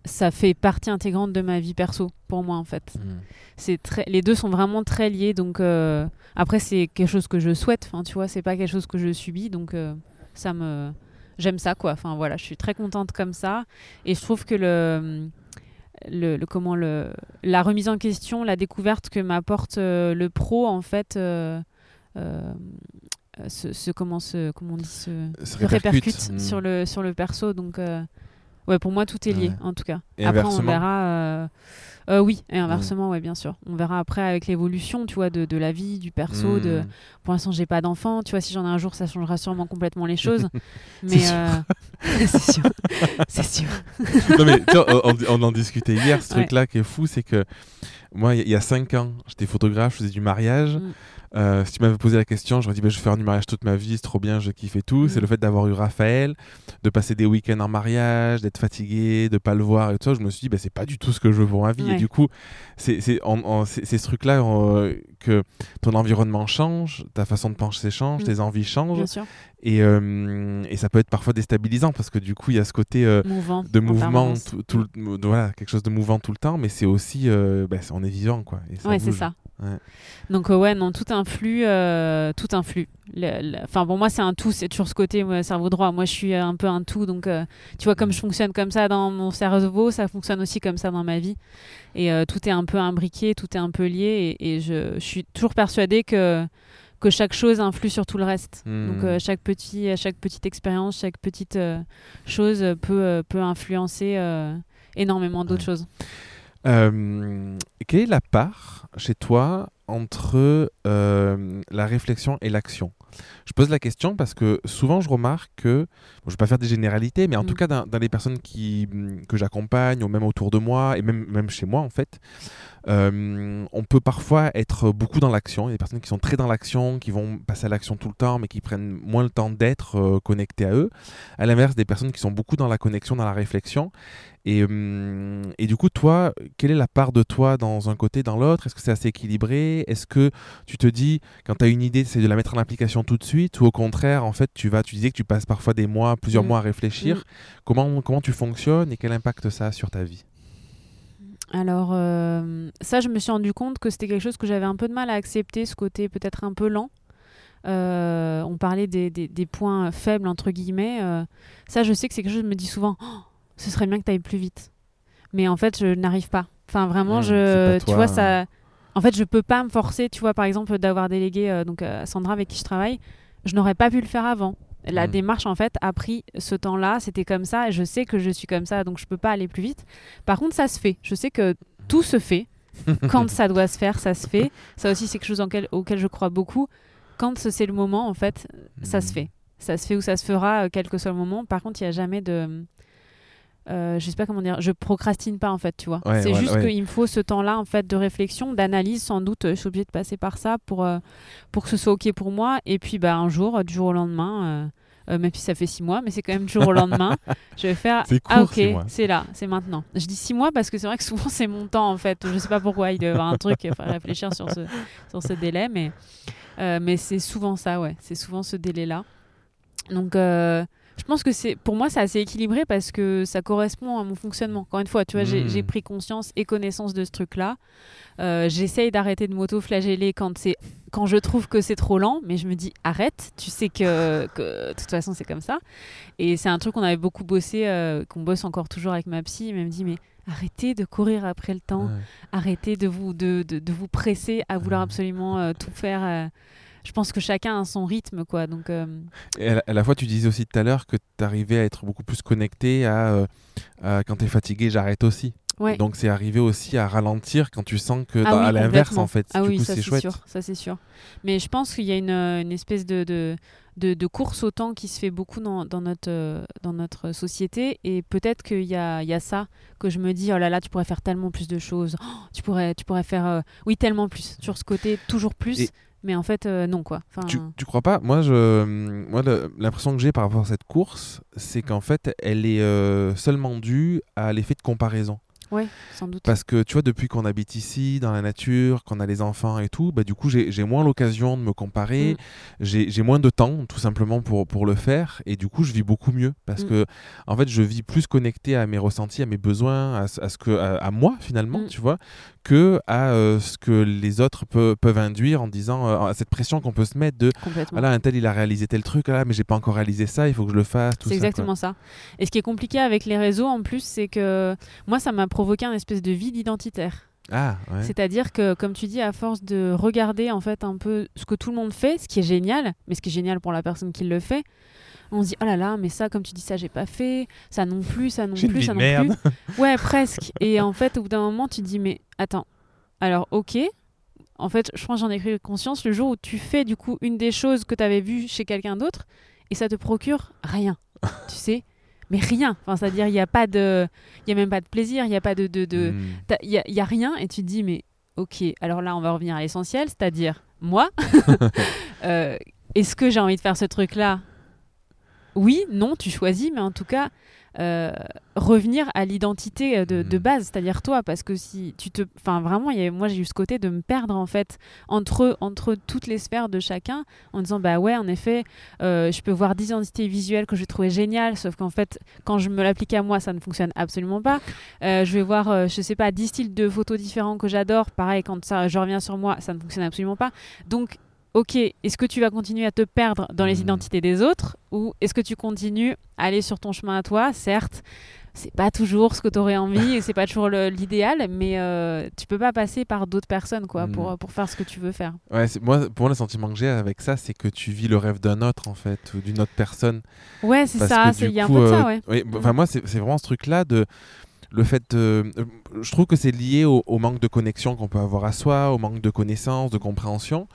ça fait partie intégrante de ma vie perso pour moi en fait. Mm. C'est très, les deux sont vraiment très liés. Donc euh, après, c'est quelque chose que je souhaite. Enfin, tu vois, c'est pas quelque chose que je subis. Donc euh, ça me, j'aime ça quoi. Enfin voilà, je suis très contente comme ça. Et je trouve que le le, le- comment le la remise en question, la découverte que m'apporte euh, le pro en fait, ce, ce- comment se comment on dit se, répercute sur le sur le perso. Donc ouais, pour moi tout est lié Ouais. en tout cas. Et Après on inversement verra. euh, Euh, oui, et inversement, ouais, bien sûr. On verra après avec l'évolution, tu vois, de, de la vie, du perso. De... Hmm. Pour l'instant, j'ai pas d'enfant. Tu vois, si j'en ai un jour, ça changera sûrement complètement les choses. (laughs) Mais C'est euh, (laughs) c'est sûr, c'est sûr. non mais tu vois, on, on en discutait hier, ce Ouais. truc-là qui est fou, c'est que moi, il y a 5 ans, j'étais photographe, je faisais du mariage. Mm. Euh, si tu m'avais posé la question, j'aurais dit bah, je vais faire du mariage toute ma vie, c'est trop bien, je kiffe et tout. Mm. C'est le fait d'avoir eu Raphaël, de passer des week-ends en mariage, d'être fatigué, de pas le voir et tout ça. Je me suis dit bah, c'est pas du tout ce que je veux pour ma vie. Et du coup, c'est ce truc-là euh, que ton environnement change, ta façon de penser change, Mm. tes envies changent. Et, euh, et ça peut être parfois déstabilisant parce que du coup, il y a ce côté. Mouvant. de en mouvement, tout, tout voilà, quelque chose de mouvant tout le temps, mais c'est aussi, bah, on est vivant, quoi. et ça Ouais, c'est ça. Ouais. Donc euh, ouais, non, tout influe, euh, tout influe. Enfin bon, moi c'est un tout, c'est toujours ce côté moi, cerveau droit. Moi je suis un peu un tout, donc euh, tu vois comme je fonctionne comme ça dans mon cerveau, ça fonctionne aussi comme ça dans ma vie. Et euh, tout est un peu imbriqué, tout est un peu lié, et, et je, je suis toujours persuadée que que chaque chose influe sur tout le reste. Hmm. Donc euh, chaque petit, chaque petite expérience, chaque petite euh, chose peut euh, peut influencer énormément d'autres Ouais. choses. Euh, quelle est la part chez toi entre euh, la réflexion et l'action? Je pose la question parce que souvent je remarque que, bon, je ne vais pas faire des généralités, mais en Mm. tout cas dans, dans les personnes qui, mm, que j'accompagne ou même autour de moi et même, même chez moi en fait, euh, on peut parfois être beaucoup dans l'action. Il y a des personnes qui sont très dans l'action, qui vont passer à l'action tout le temps, mais qui prennent moins le temps d'être euh, connectés à eux. À l'inverse, des personnes qui sont beaucoup dans la connexion, dans la réflexion. Et, hum, et du coup, toi, quelle est la part de toi dans un côté, dans l'autre? Est-ce que c'est assez équilibré? Est-ce que tu te dis, quand tu as une idée, c'est de la mettre en application tout de suite Ou au contraire, en fait, tu vas, tu disais que tu passes parfois des mois, plusieurs Mm. mois à réfléchir. Mm. Comment, comment tu fonctionnes et quel impact ça a sur ta vie? Alors, euh, ça, je me suis rendu compte que c'était quelque chose que j'avais un peu de mal à accepter, ce côté peut-être un peu lent. Euh, on parlait des, des- des points faibles, entre guillemets. euh, ça, je sais que c'est quelque chose que je me dis souvent Oh, ce serait bien que tu ailles plus vite. Mais en fait, je n'arrive pas. Enfin, vraiment, Hmm, je, tu vois, ça. En fait, je peux pas me forcer, tu vois, par exemple, d'avoir délégué euh, donc, à Sandra avec qui je travaille. Je n'aurais pas pu le faire avant. La Mm. démarche, en fait, a pris ce temps-là. C'était comme ça. Et je sais que je suis comme ça, donc je peux pas aller plus vite. Par contre, ça se fait. Je sais que tout se fait. (laughs) Quand ça doit se faire, ça se fait. Ça aussi, c'est quelque chose en quel- auquel je crois beaucoup. Quand c'est le moment, en fait, ça se Mm. fait. Ça se fait ou ça se fera, euh, quel que soit le moment. Par contre, il n'y a jamais de. Euh, je sais pas comment dire. Je procrastine pas, en fait, tu vois. Ouais, c'est ouais, juste ouais. qu'il me faut ce temps-là, en fait, de réflexion, d'analyse, sans doute. Je suis obligée de passer par ça pour, euh, pour que ce soit OK pour moi. Et puis, bah, un jour, euh, du jour au lendemain. euh, euh, même si ça fait six mois, mais c'est quand même du jour au lendemain. (laughs) je vais faire C'est ah court, ok, six mois. c'est là, c'est maintenant. Je dis six mois parce que c'est vrai que souvent c'est mon temps en fait. Je sais pas pourquoi il doit y avoir un truc, il faut réfléchir sur ce, sur ce délai, mais, euh, mais c'est souvent ça, ouais. C'est souvent ce délai-là. Donc euh, je pense que c'est pour moi c'est assez équilibré parce que ça correspond à mon fonctionnement. Encore une fois, tu vois, j'ai Mm. j'ai pris conscience et connaissance de ce truc-là. Euh, J'essaye d'arrêter de m'auto-flageller quand c'est quand je trouve que c'est trop lent, mais je me dis arrête. Tu sais que, que de toute façon c'est comme ça. Et c'est un truc qu'on avait beaucoup bossé, euh, qu'on bosse encore toujours avec ma psy. Elle me dit mais arrêtez de courir après le temps, Ouais. arrêtez de vous de, de, de vous presser à vouloir absolument euh, tout faire. euh. Je pense que chacun a son rythme quoi. Donc euh, Et à la, à la fois, tu disais aussi tout à l'heure que tu arrivais à être beaucoup plus connecté à, euh, à quand tu es fatigué, j'arrête aussi. ouais. Donc c'est arrivé aussi à ralentir quand tu sens que Ah dans- oui, à l'inverse en fait. Ah du oui, coup ça c'est chouette. sûr, ça c'est sûr. Mais je pense qu'il y a une, euh, une espèce de, de, de, de course au temps qui se fait beaucoup dans, dans, notre, dans notre société. Et peut-être qu'il y a, il y a ça que je me dis, oh là là, tu pourrais faire tellement plus de choses. Oh, tu, pourrais, tu pourrais faire, euh, oui, tellement plus. Sur ce côté, toujours plus. Et- Mais en fait, euh, non, quoi. Enfin, Tu, tu crois pas? Moi, je, moi, le- l'impression que j'ai par rapport à cette course, c'est qu'en fait, elle est euh, seulement due à l'effet de comparaison. ouais, sans doute. Parce que tu vois, depuis qu'on habite ici, dans la nature, qu'on a les enfants et tout, bah, du coup, j'ai moins l'occasion de me comparer. Mm. J'ai moins de temps, tout simplement, pour, pour le faire. Et du coup, je vis beaucoup mieux. Parce Mm. que, en fait, je vis plus connecté à mes ressentis, à mes besoins, à, ce- à ce que, à, à moi, finalement, Mm. tu vois, que à euh, ce que les autres peu- peuvent induire en disant, euh, à cette pression qu'on peut se mettre de, Complètement. ah là, un tel, il a réalisé tel truc, ah là, mais j'ai pas encore réalisé ça, il faut que je le fasse. tout C'est quoi. exactement ça. Et ce qui est compliqué avec les réseaux, en plus, c'est que moi, ça m'a provoqué un espèce de vide identitaire. Ah, ouais. C'est-à-dire que, comme tu dis, à force de regarder en fait un peu ce que tout le monde fait, ce qui est génial, mais ce qui est génial pour la personne qui le fait, on se dit oh là là, mais ça, comme tu dis, ça j'ai pas fait, ça non plus, ça non une plus, ça non merde. plus. (laughs) Ouais, presque. Et en fait, au bout d'un moment, tu te dis mais attends, alors ok. En fait, je pense que j'en ai pris conscience le jour où tu fais du coup une des choses que tu avais vues chez quelqu'un d'autre et ça te procure rien. (laughs) tu sais mais rien. Enfin, c'est-à-dire, il n'y a pas de, il y a même pas de plaisir, il n'y a pas de, de, de- Hmm. Il y a rien et tu te dis, mais ok, alors là, on va revenir à l'essentiel, c'est-à-dire, moi, (laughs) euh, est-ce que j'ai envie de faire ce truc-là Oui, non, tu choisis, mais en tout cas, euh, revenir à l'identité euh, de, de Mhm. base, c'est-à-dire toi, parce que si tu te. Enfin, vraiment, il y a- moi, j'ai eu ce côté de me perdre, en fait, entre, entre toutes les sphères de chacun, en disant, bah ouais, en effet, euh, je peux voir 10 identités visuelles que je trouvais géniales, sauf qu'en fait, quand je me l'applique à moi, ça ne fonctionne absolument pas. Euh, je vais voir, je sais pas, 10 styles de photos différents que j'adore. Pareil, quand ça, je reviens sur moi, ça ne fonctionne absolument pas. Donc, ok, est-ce que tu vas continuer à te perdre dans les Mhm. identités des autres ou est-ce que tu continues à aller sur ton chemin à toi? Certes, c'est pas toujours ce que tu aurais envie et c'est pas toujours l'idéal, mais euh, tu peux pas passer par d'autres personnes quoi Mhm. pour, pour faire ce que tu veux faire. Ouais, moi, pour moi, le sentiment que j'ai avec ça, c'est que tu vis le rêve d'un autre, en fait, ou d'une autre personne. Ouais, c'est ça, il y a un peu de ça, euh, ouais. bah, moi, c'est vraiment ce truc-là de le fait. de- je trouve que c'est lié au, au manque de connexion qu'on peut avoir à soi, au manque de connaissances, de compréhension.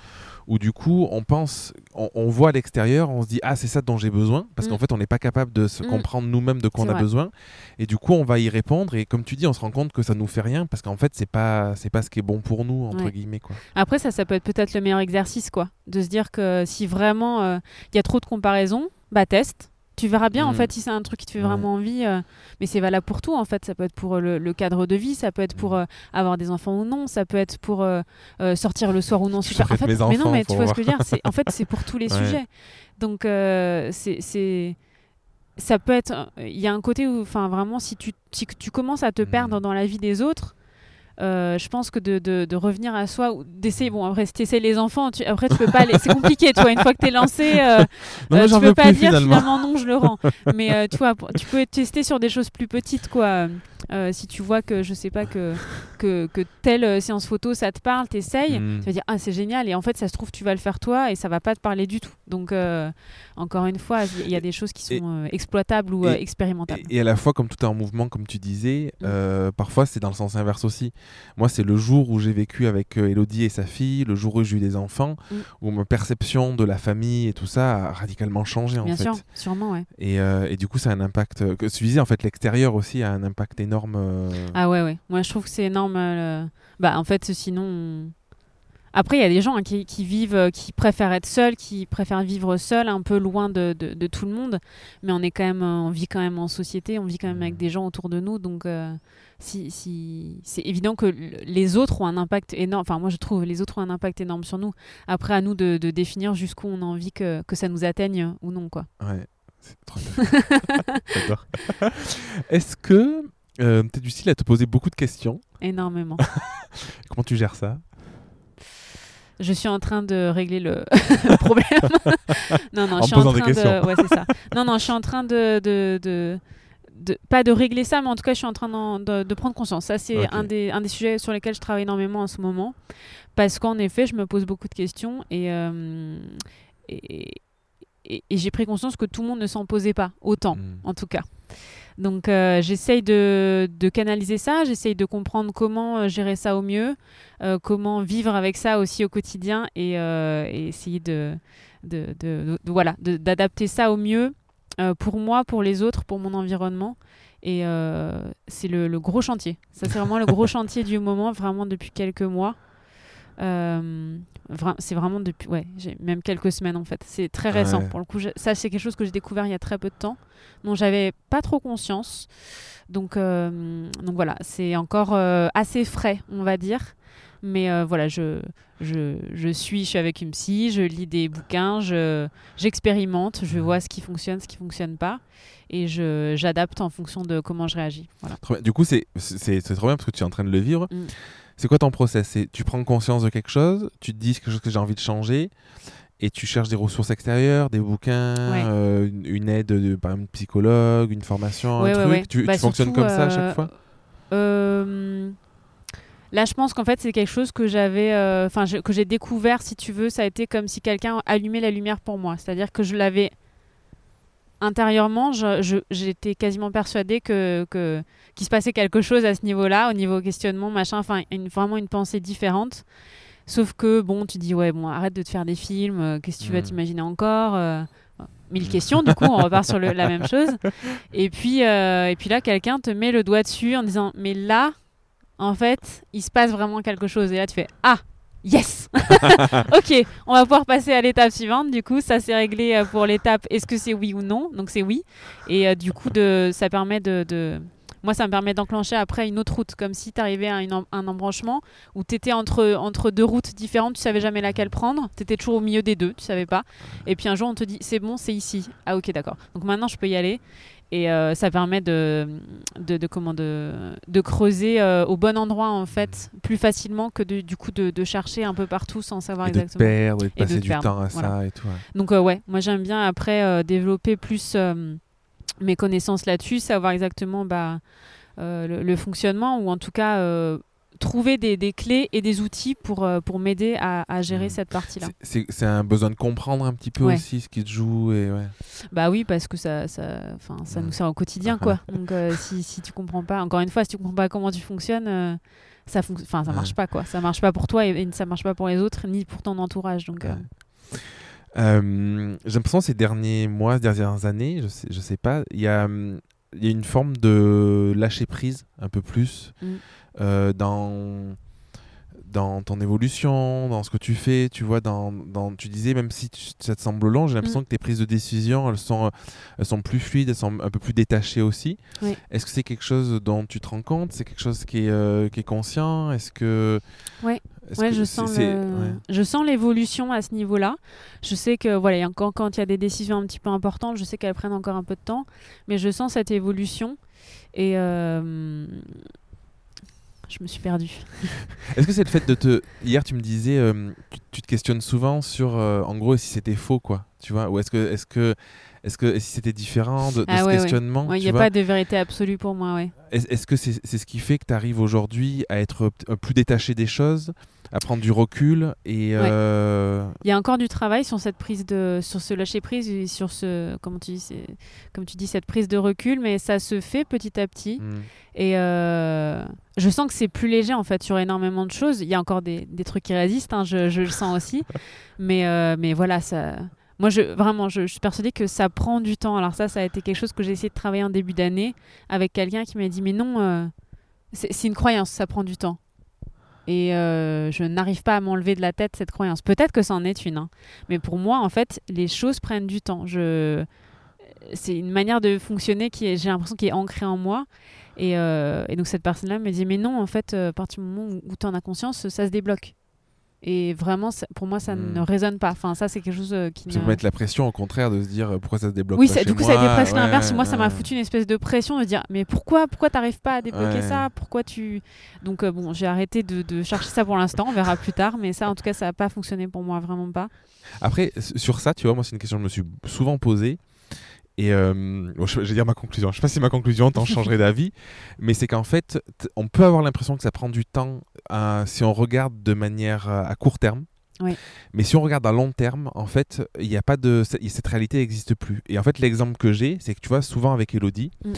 Où du coup, on pense, on, on voit à l'extérieur, on se dit ah c'est ça dont j'ai besoin, parce Mm. qu'en fait on n'est pas capable de se Mm. comprendre nous-mêmes de quoi on a vrai. besoin, et du coup on va y répondre, et comme tu dis, on se rend compte que ça nous fait rien, parce qu'en fait c'est pas c'est pas ce qui est bon pour nous entre Ouais. guillemets quoi. Après, ça, ça peut être peut-être le meilleur exercice, quoi. De se dire que si vraiment euh, il y a trop de comparaisons, bah teste. Tu verras bien, en Mm. fait, si c'est un truc qui te fait vraiment envie. euh, mais c'est valable pour tout, en fait. Ça peut être pour euh, le, le cadre de vie, ça peut être pour Mm. euh, avoir des enfants ou non, ça peut être pour sortir le soir ou non. Super. En fait, mes mais non, mais tu vois ce voir. que je veux dire. c'est- En fait, c'est pour tous (laughs) les Ouais. sujets. Donc, c'est- c'est. Ça peut être. Il y a un côté où, enfin, vraiment, si tu, si tu commences à te Mm. perdre dans la vie des autres, euh, je pense que de, de- de revenir à soi, ou d'essayer, bon après si t'essayes les enfants, tu- après tu peux pas, les- c'est compliqué, tu vois, une fois que t'es lancé, euh, (laughs) Non, euh, tu peux veux pas plus, dire finalement. finalement. non, je le rends. Mais euh, tu vois, tu peux tester sur des choses plus petites, quoi. Euh, si tu vois que, je sais pas, que, que, que telle euh, séance photo, ça te parle, t'essayes, Mm. tu vas dire, ah c'est génial, et en fait ça se trouve, tu vas le faire toi, et ça va pas te parler du tout. Donc, euh, encore une fois, il y a des choses qui sont Et- exploitables ou et- expérimentables. Et, et à la fois, comme tout est en mouvement, comme tu disais, Mm. parfois c'est dans le sens inverse aussi. Moi, c'est le jour où j'ai vécu avec Elodie et sa fille, le jour où j'ai eu des enfants, Mm. où ma perception de la famille et tout ça a radicalement changé en Bien fait. sûr, sûrement, ouais. Et, et du coup, ça a un impact. Que tu disais, en fait, l'extérieur aussi a un impact énorme. Euh, Ah ouais, ouais. Moi, je trouve que c'est énorme. euh, Bah, en fait, sinon. on- Après, il y a des gens hein, qui, qui vivent, euh, qui préfèrent être seuls, qui préfèrent vivre seuls, un peu loin de, de- de tout le monde. Mais on est quand même, on vit quand même en société, on vit quand même avec des gens autour de nous. Donc, euh, si, si... c'est évident que les autres ont un impact énorme. Enfin, moi, je trouve les autres ont un impact énorme sur nous. Après, à nous de, de définir jusqu'où on a envie que, que ça nous atteigne ou non, quoi. Ouais, c'est trop. (laughs) (laughs) Est-ce que euh, tu es du style à te poser beaucoup de questions Énormément. (laughs) Comment tu gères ça? Je suis en train de régler le (laughs) problème. (laughs) non, non, En je suis posant en des train de. questions. Ouais, c'est ça. Non, non, je suis en train de, de, de, de- Pas de régler ça, mais en tout cas, je suis en train de, de prendre conscience. Ça, c'est un, des, un des sujets sur lesquels je travaille énormément en ce moment. Parce qu'en effet, je me pose beaucoup de questions et. euh, et, et- et j'ai pris conscience que tout le monde ne s'en posait pas autant, Mm. en tout cas. Donc euh, j'essaye de, de canaliser ça, j'essaye de comprendre comment euh, gérer ça au mieux, euh, comment vivre avec ça aussi au quotidien et, euh, et essayer de, de, de- de- voilà, de- d'adapter ça au mieux pour moi, pour les autres, pour mon environnement. Et c'est le, le gros chantier. Ça, c'est vraiment le gros (laughs) chantier du moment, vraiment depuis quelques mois. Vra- c'est vraiment depuis, ouais, j'ai même quelques semaines en fait. C'est très récent. Ouais. Pour le coup, je- ça, c'est quelque chose que j'ai découvert il y a très peu de temps, dont j'avais pas trop conscience. Donc, euh, donc voilà, c'est encore euh, assez frais, on va dire. Mais euh, voilà, je, je, je suis, je suis avec une psy, je lis des bouquins, je, j'expérimente, je vois ce qui fonctionne, ce qui fonctionne pas, et j'adapte en fonction de comment je réagis. Voilà. Du coup, c'est trop bien parce que tu es en train de le vivre. Mm. C'est quoi ton process? C'est tu prends conscience de quelque chose, tu te dis quelque chose que j'ai envie de changer, et tu cherches des ressources extérieures, des bouquins, Ouais. euh, une, une aide de par exemple psychologue, une formation, Ouais, un ouais, truc. Tu, Bah, tu fonctionnes comme ça à euh, chaque fois? Euh, Là, je pense qu'en fait, c'est quelque chose que j'avais, euh, que j'ai découvert, si tu veux. Ça a été comme si quelqu'un allumait la lumière pour moi. C'est-à-dire que je l'avais intérieurement, j'étais quasiment persuadée que, qu'il se passait quelque chose à ce niveau-là, au niveau questionnement, machin. Enfin, une, vraiment une pensée différente. Sauf que bon, tu dis ouais, bon, arrête de te faire des films. euh, Qu'est-ce que tu vas Mm. t'imaginer encore euh, Mille questions. Du coup, on (laughs) repart sur le- la même chose. Et puis, euh, et puis là, quelqu'un te met le doigt dessus en disant mais là, en fait, il se passe vraiment quelque chose. Et là, tu fais ah. Yes (laughs) Ok, on va pouvoir passer à l'étape suivante. Du coup, ça s'est réglé euh, pour l'étape est-ce que c'est oui ou non? Donc c'est oui. Et euh, du coup, de, ça permet de, de- Moi, ça me permet d'enclencher après une autre route. Comme si tu arrivais à une un embranchement où tu étais entre, entre deux routes différentes, tu savais jamais laquelle prendre. Tu étais toujours au milieu des deux, tu savais pas. Et puis un jour, on te dit c'est bon, c'est ici. Ah ok, d'accord. Donc maintenant, je peux y aller. Et euh, ça permet de, de, de, comment, de, de creuser euh, au bon endroit, en fait, plus facilement que de, du coup de, de chercher un peu partout sans savoir Et de exactement. perdre et de passer du perdre, temps à voilà. ça et tout. ouais. Donc euh, ouais, moi j'aime bien après euh, développer plus mes connaissances là-dessus, savoir exactement bah, euh, le, le fonctionnement ou en tout cas euh, trouver des, des clés et des outils pour, euh, pour m'aider à, à gérer Mhm. cette partie-là. C'est- un besoin de comprendre un petit peu Ouais. aussi ce qui te joue. Et ouais. Bah oui, parce que ça, ça, ça Mhm. nous sert au quotidien Ah quoi. Donc euh, si, si tu comprends pas, encore une fois, si tu comprends pas comment tu fonctionnes, ça, enfin, ça Ouais. marche pas quoi. Ça marche pas pour toi et, et ça marche pas pour les autres ni pour ton entourage. Donc euh, J'ai l'impression ces derniers mois, ces dernières années, je sais, je sais pas, il y a, hum, y a une forme de lâcher prise un peu plus Mm. euh, dans dans ton évolution, dans ce que tu fais, tu vois, dans, dans tu disais même si tu- ça te semble long, j'ai l'impression Mm. que tes prises de décision, elles sont elles sont plus fluides, elles sont un peu plus détachées aussi. Oui. Est-ce que c'est quelque chose dont tu te rends compte? C'est quelque chose qui est, euh, qui est conscient? Est-ce que Ouais. Ouais, je sens, c'est- le- ouais. je sens l'évolution à ce niveau-là. Je sais que voilà, quand il y a des décisions un petit peu importantes, je sais qu'elles prennent encore un peu de temps, mais je sens cette évolution et euh, je me suis perdue. (laughs) Est-ce que c'est le fait de te. Hier, tu me disais, euh, tu, tu te questionnes souvent sur, euh, en gros, si c'était faux, quoi. Tu vois Ou est-ce que, est-ce que, est-ce que, si c'était différent de, de Ah ce ouais, questionnement Il n'y a pas de vérité absolue pour moi, ouais. Est-ce que c'est c'est ce qui fait que tu arrives aujourd'hui à être euh, plus détaché des choses, à prendre du recul et. euh, Il y a encore du travail sur cette prise de, sur ce lâcher prise et sur ce, comment tu dis, comme tu dis, cette prise de recul, mais ça se fait petit à petit. hmm. Et euh, je sens que c'est plus léger en fait sur énormément de choses. Il y a encore des, des trucs qui résistent, hein, je, je le sens aussi. (laughs) mais, euh, mais voilà, ça. Moi, je, vraiment, je, suis persuadée que ça prend du temps. Alors ça, ça a été quelque chose que j'ai essayé de travailler en début d'année avec quelqu'un qui m'a dit, mais non, euh, c'est une croyance, ça prend du temps. Et euh, je n'arrive pas à m'enlever de la tête cette croyance. Peut-être que ça en est une, hein. mais pour moi, en fait, les choses prennent du temps. Je... C'est une manière de fonctionner qui j'ai l'impression, qui est ancrée en moi. Et, euh, et donc cette personne-là me dit, mais non, en fait, à partir du moment où, tu en as conscience, ça se débloque. Et vraiment, pour moi, ça Hmm. ne résonne pas. Enfin, ça, c'est quelque chose euh, qui Ça ne... mettre la pression, au contraire, de se dire euh, pourquoi ça se débloque Oui, pas chez du coup, moi ça a été presque Ouais, l'inverse. Moi, ça m'a ouais. foutu une espèce de pression de dire, mais pourquoi, pourquoi t'arrives pas à débloquer Ouais. ça? Pourquoi tu Donc euh, bon, j'ai arrêté de, de chercher ça pour l'instant. On verra plus tard. Mais ça, en tout cas, ça n'a pas fonctionné pour moi, vraiment pas. Après, sur ça, tu vois, moi, c'est une question que je me suis souvent posée. Et euh, bon, je, vais dire ma conclusion. Je sais pas si ma conclusion t'en (laughs) changerait d'avis, mais c'est qu'en fait, on peut avoir l'impression que ça prend du temps euh, si on regarde de manière euh, à court terme. Oui. Mais si on regarde à long terme, en fait, il n'y a pas de cette réalité n'existe plus. Et en fait, l'exemple que j'ai, c'est que tu vois, souvent avec Elodie, Mm.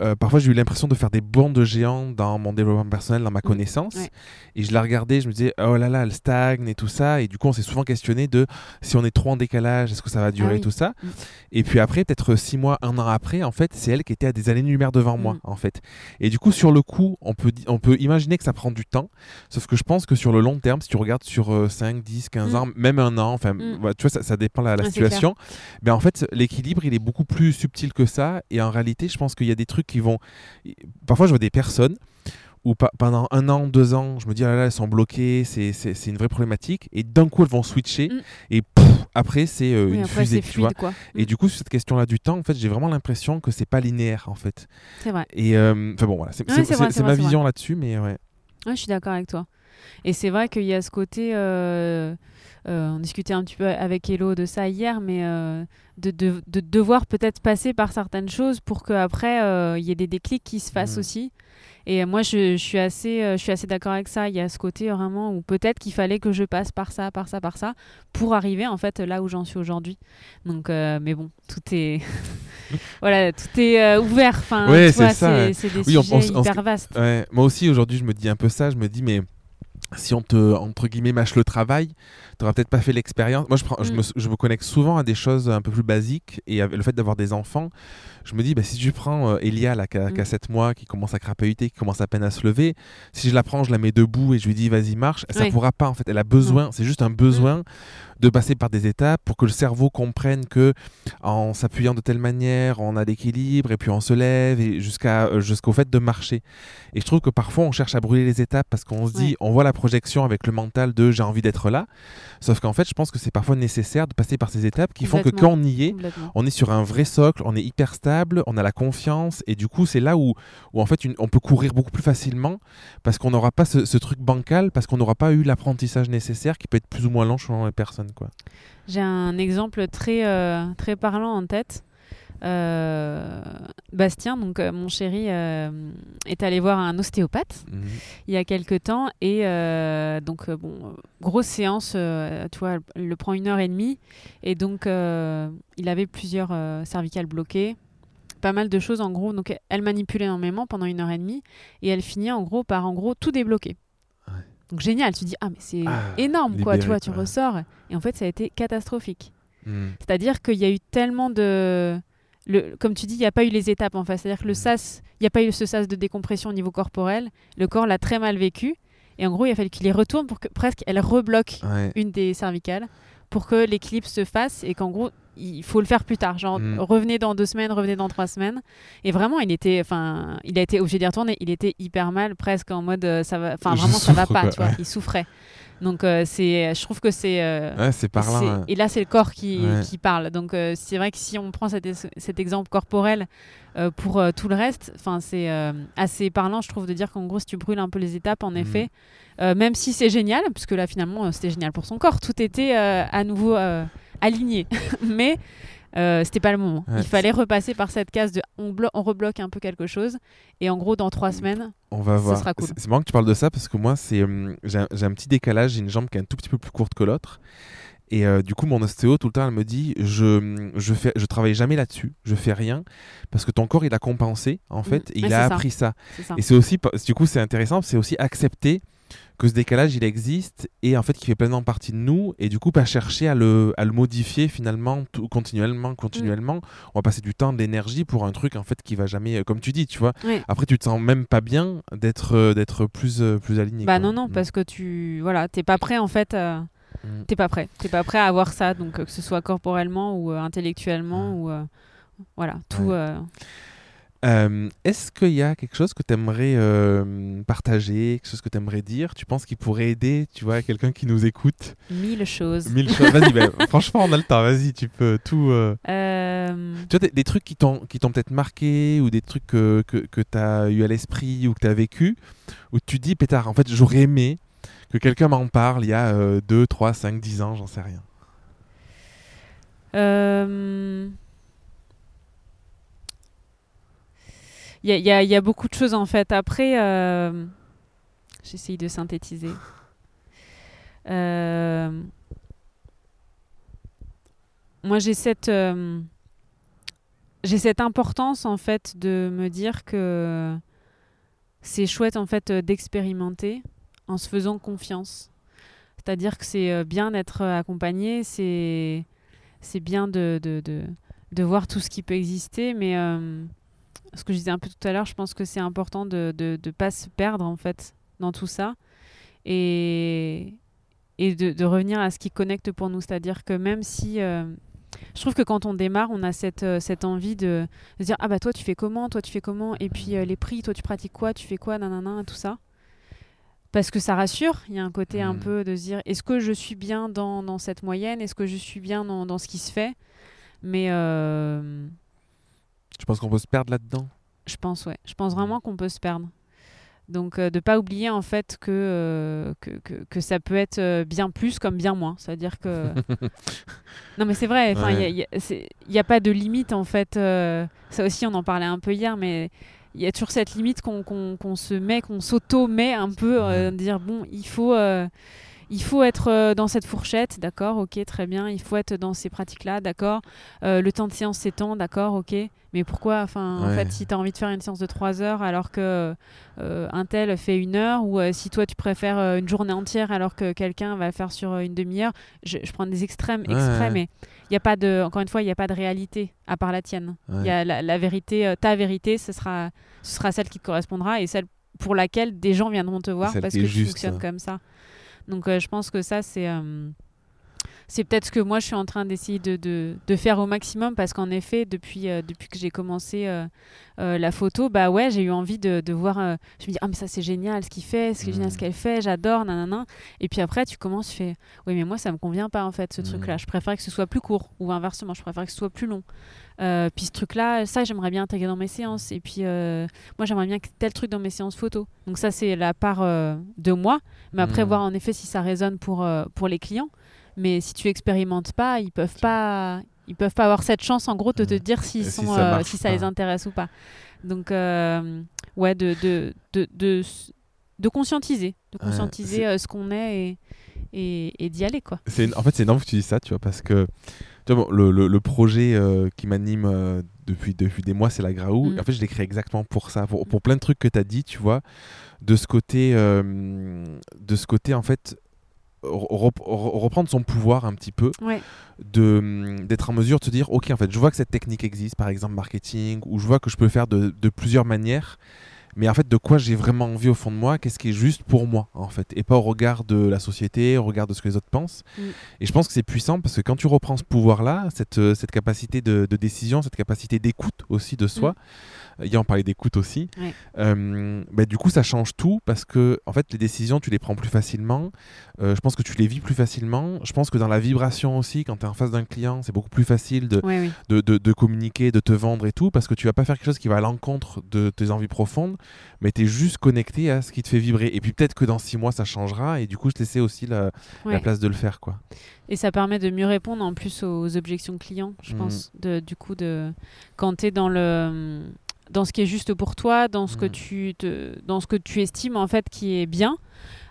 euh, parfois j'ai eu l'impression de faire des bonds de géant dans mon développement personnel, dans ma connaissance. Mm. Ouais. Et je la regardais, je me disais, oh là là, elle stagne et tout ça. Et du coup, on s'est souvent questionné de si on est trop en décalage, est-ce que ça va durer, Ah oui. tout ça? Mm. Et puis après, peut-être six mois, un an après, en fait, c'est elle qui était à des années-lumière devant moi, en fait. Et du coup, sur le coup, on peut, on peut imaginer que ça prend du temps. Sauf que je pense que sur le long terme, si tu regardes sur euh, 5, 10, 15 Mm. ans, même un an, enfin, Mm. voilà, tu vois, ça, ça dépend de la, la situation. Mais en fait, l'équilibre, il est beaucoup plus subtil que ça. Et en réalité, je pense qu'il y a des trucs qui vont. Parfois, je vois des personnes où pendant un an, deux ans, je me dis, ah là là, elles sont bloquées, c'est une vraie problématique. Et d'un coup, elles vont switcher. Mm. Et après, c'est euh, Oui, une après, fusée, tu vois. quoi. Et du coup, sur cette question-là du temps, en fait, j'ai vraiment l'impression que c'est pas linéaire, en fait. C'est vrai. Et euh, enfin bon, voilà, c'est Ouais, ma vision là-dessus, mais ouais. Ouais, je suis d'accord avec toi. Et c'est vrai qu'il y a ce côté. euh, on discutait un petit peu avec Hello de ça hier, mais de, de, de, devoir peut-être passer par certaines choses pour qu'après, il y ait des déclics qui se fassent Mhm. aussi. Et moi, je, je suis assez, euh, je suis assez d'accord avec ça. Il y a ce côté vraiment où peut-être qu'il fallait que je passe par ça, par ça, par ça, pour arriver en fait là où j'en suis aujourd'hui. Donc, euh, mais bon, tout est, (laughs) voilà, tout est euh, ouvert. Enfin, Ouais, c'est des Oui, sujets on hyper vastes. Ouais, moi aussi aujourd'hui je me dis un peu ça, je me dis mais si on te entre guillemets mâche le travail, t'auras peut-être pas fait l'expérience. Moi je, prends, je, Mm. me, je me connecte souvent à des choses un peu plus basiques et avec le fait d'avoir des enfants, je me dis bah, si tu prends euh, Elia là, qui a, Mm. qui a 7 mois, qui commence à crapahuter, qui commence à peine à se lever, si je la prends, je la mets debout et je lui dis vas-y marche, ça Oui. Mm. pourra pas en fait. Elle a besoin, c'est juste un besoin de passer par des étapes pour que le cerveau comprenne que en s'appuyant de telle manière, on a l'équilibre et puis on se lève et jusqu'à euh, jusqu'au fait de marcher. Et je trouve que parfois on cherche à brûler les étapes parce qu'on se dit, Ouais. on voit la projection avec le mental de j'ai envie d'être là. Sauf qu'en fait, je pense que c'est parfois nécessaire de passer par ces étapes qui font que quand on y est, on est sur un vrai socle, on est hyper stable, on a la confiance et du coup c'est là où, où en fait une- on peut courir beaucoup plus facilement parce qu'on n'aura pas ce, ce truc bancal, parce qu'on n'aura pas eu l'apprentissage nécessaire qui peut être plus ou moins lent selon les personnes. Quoi. J'ai un exemple très, euh, très parlant en tête. Euh, Bastien, donc euh, mon chéri, euh, est allé voir un ostéopathe Mhm. il y a quelques temps et donc bon, grosse séance, tu vois, elle le prend une heure et demie et donc il avait plusieurs cervicales bloquées, pas mal de choses en gros. Donc elle manipule énormément pendant une heure et demie et elle finit en gros par en gros tout débloquer. Ouais. Donc génial, tu dis ah mais c'est Ah, énorme quoi, tu vois, tu ressors et en fait ça a été catastrophique. Mhm. C'est-à-dire qu'il y a eu tellement de. Le, comme tu dis, il n'y a pas eu les étapes en face. C'est-à-dire que le Mhm. sas, il n'y a pas eu ce sas de décompression au niveau corporel. Le corps l'a très mal vécu. Et en gros, il a fallu qu'il les retourne pour que presque elle rebloque Ouais. une des cervicales pour que l'équilibre se fasse et qu'en gros, il faut le faire plus tard. Genre, Mhm. revenez dans deux semaines, revenez dans trois semaines. Et vraiment, il était, enfin, il a été obligé d'y retourner. Il était hyper mal, presque en mode, euh, ça va, enfin, vraiment, ça va pas, quoi, tu vois. ouais. Il souffrait. Donc, euh, c'est, je trouve que c'est. euh, Ouais, c'est par là. c'est- hein. Et là, c'est le corps qui, Ouais. qui parle. Donc, euh, c'est vrai que si on prend cet, cet exemple corporel euh, pour euh, tout le reste, enfin, c'est euh, assez parlant, je trouve, de dire qu'en gros, si tu brûles un peu les étapes, en Mhm. effet, euh, même si c'est génial, parce que là, finalement, euh, c'était génial pour son corps, tout était euh, à nouveau euh, aligné. (laughs) Mais euh, c'était pas le moment. Ouais. Il fallait repasser par cette case de on, on rebloque un peu quelque chose. Et en gros, dans trois semaines, On va voir. sera cool. C'est marrant que tu parles de ça parce que moi, c'est hum, j'ai un, petit décalage, j'ai une jambe qui est un tout petit peu plus courte que l'autre. Et euh, du coup, mon ostéo, tout le temps, elle me dit je, je, fais, je travaille jamais là-dessus, je fais rien, parce que ton corps, il a compensé, en fait, et il a ça. appris ça. ça. Et c'est aussi, du coup, c'est intéressant, c'est aussi accepter que ce décalage, il existe, et en fait, qui fait pleinement partie de nous, et du coup, pas chercher à le, à le modifier finalement, tout, continuellement, continuellement. On va passer du temps, de l'énergie pour un truc, en fait, qui va jamais, euh, comme tu dis, tu vois. Après, tu te sens même pas bien d'être euh, d'être plus, euh, plus aligné. Bah quoi. non, non, Mm. parce que tu. Voilà, t'es pas prêt en fait. euh, Mm. T'es pas prêt. T'es pas prêt à avoir ça, donc que ce soit corporellement ou intellectuellement ou. euh, voilà, tout. Ouais. Euh, Euh, Est-ce qu'il y a quelque chose que tu aimerais partager, quelque chose que tu aimerais dire? Tu penses qu'il pourrait aider, tu vois, quelqu'un qui nous écoute? Mille choses. Mille choses. Vas-y, ben, (laughs) franchement, on a le temps. Vas-y, tu peux tout. euh, Euh, Tu vois, des, des trucs qui t'ont qui t'ont peut-être marqué ou des trucs que, que, que tu as eu à l'esprit ou que tu as vécu, où tu dis, pétard, en fait, j'aurais aimé que quelqu'un m'en parle il y a 2, 3, 5, 10 ans, j'en sais rien. euh, Il y, a- beaucoup de choses en fait. Après, euh, j'essaye de synthétiser. Euh, Moi, j'ai cette, euh, cette importance en fait de me dire que c'est chouette en fait d'expérimenter en se faisant confiance. C'est-à-dire que c'est bien d'être accompagné, c'est bien de, de, de, de voir tout ce qui peut exister, mais ce que je disais un peu tout à l'heure, je pense que c'est important de ne de, de pas se perdre en fait dans tout ça et, et de, de revenir à ce qui connecte pour nous. C'est-à-dire que même si... euh, je trouve que quand on démarre, on a cette, euh, cette envie de, de se dire Ah bah toi tu fais comment? Toi tu fais comment? Et puis euh, les prix, toi tu pratiques quoi? Tu fais quoi? Nanana, tout ça. Parce que ça rassure. Il y a un côté un Mhm. peu de se dire Est-ce que je suis bien dans, dans cette moyenne? Est-ce que je suis bien dans, dans ce qui se fait? Mais euh, Tu penses qu'on peut se perdre là-dedans? Je pense, ouais. Je pense vraiment qu'on peut se perdre. Donc de pas oublier en fait que, que, que, ça peut être bien plus comme bien moins. C'est-à-dire que... (laughs) non mais c'est vrai, il n'y a, pas de limite en fait. ça aussi on en parlait un peu hier, mais il y a toujours cette limite qu'on se met, qu'on s'auto-met un peu, euh, dire bon, il faut, euh, il faut être euh, dans cette fourchette, d'accord, ok, très bien, il faut être dans ces pratiques-là, d'accord, le temps de séance s'étend, d'accord, ok, mais pourquoi, enfin, en fait, si tu as envie de faire une séance de 3 heures alors que un tel fait une heure, ou si toi tu préfères une journée entière alors que quelqu'un va faire sur une demi-heure, je, prends des extrêmes exprès, mais il y a pas de, encore une fois, il n'y a pas de réalité à part la tienne. Il y a la, vérité, euh, ta vérité, ce sera, ce sera celle qui te correspondra et celle pour laquelle des gens viendront te voir parce que tu fonctionnes comme ça. Donc euh, je pense que ça, c'est euh, c'est peut-être ce que moi je suis en train d'essayer de, de, faire au maximum parce qu'en effet depuis, euh, depuis que j'ai commencé euh, euh, la photo bah ouais j'ai eu envie de, voir je me dis ah mais ça c'est génial ce qu'il fait c'est génial ce mmh. qu'elle fait j'adore nanana et puis après tu commences tu fais oui mais moi ça me convient pas en fait ce mmh. truc là je préfère que ce soit plus court ou inversement je préfère que ce soit plus long puis ce truc là ça j'aimerais bien intégrer dans mes séances. Et puis moi j'aimerais bien que tel truc dans mes séances photo. Donc ça c'est la part de moi. Mais après mmh. voir en effet si ça résonne pour, pour les clients. Mais si tu expérimentes pas, ils peuvent pas, ils peuvent pas avoir cette chance en gros de te dire s'ils sont, si ça, euh, si ça les intéresse ou pas. Donc euh, ouais, de de, de, de, de, conscientiser, de conscientiser euh, ce qu'on est et, et, d'y aller quoi. C'est en fait c'est énorme que tu dis ça, tu vois, parce que le, le, projet qui m'anime depuis, depuis des mois, c'est la Graou. Mm. En fait, je l'ai créé exactement pour ça, pour, pour plein de trucs que tu as dit, tu vois, de ce côté, de ce côté en fait reprendre son pouvoir un petit peu, hum, d'être en mesure de se dire, ok, en fait, je vois que cette technique existe, par exemple marketing, ou je vois que je peux le faire de, de plusieurs manières, mais en fait, de quoi j'ai vraiment envie au fond de moi, qu'est-ce qui est juste pour moi, en fait, et pas au regard de la société, au regard de ce que les autres pensent. Mm. Et je pense que c'est puissant parce que quand tu reprends ce pouvoir-là, cette, euh, cette capacité de, de, décision, cette capacité d'écoute aussi de soi, mm. hier on parlait d'écoute aussi, euh, bah, du coup ça change tout parce que en fait les décisions tu les prends plus facilement, euh, je pense que tu les vis plus facilement, je pense que dans la vibration aussi, quand tu es en face d'un client, c'est beaucoup plus facile de, de, de, de, communiquer, de te vendre et tout, parce que tu vas pas faire quelque chose qui va à l'encontre de tes envies profondes, mais tu es juste connecté à ce qui te fait vibrer. Et puis peut-être que dans six mois, ça changera, et du coup, je te laissais aussi la, place de le faire. quoi. Et ça permet de mieux répondre en plus aux objections clients, je mm. pense. De, du coup, de, quand tu es dans le dans ce qui est juste pour toi, dans ce, que, mm. tu te, dans ce que tu estimes en fait qui est bien.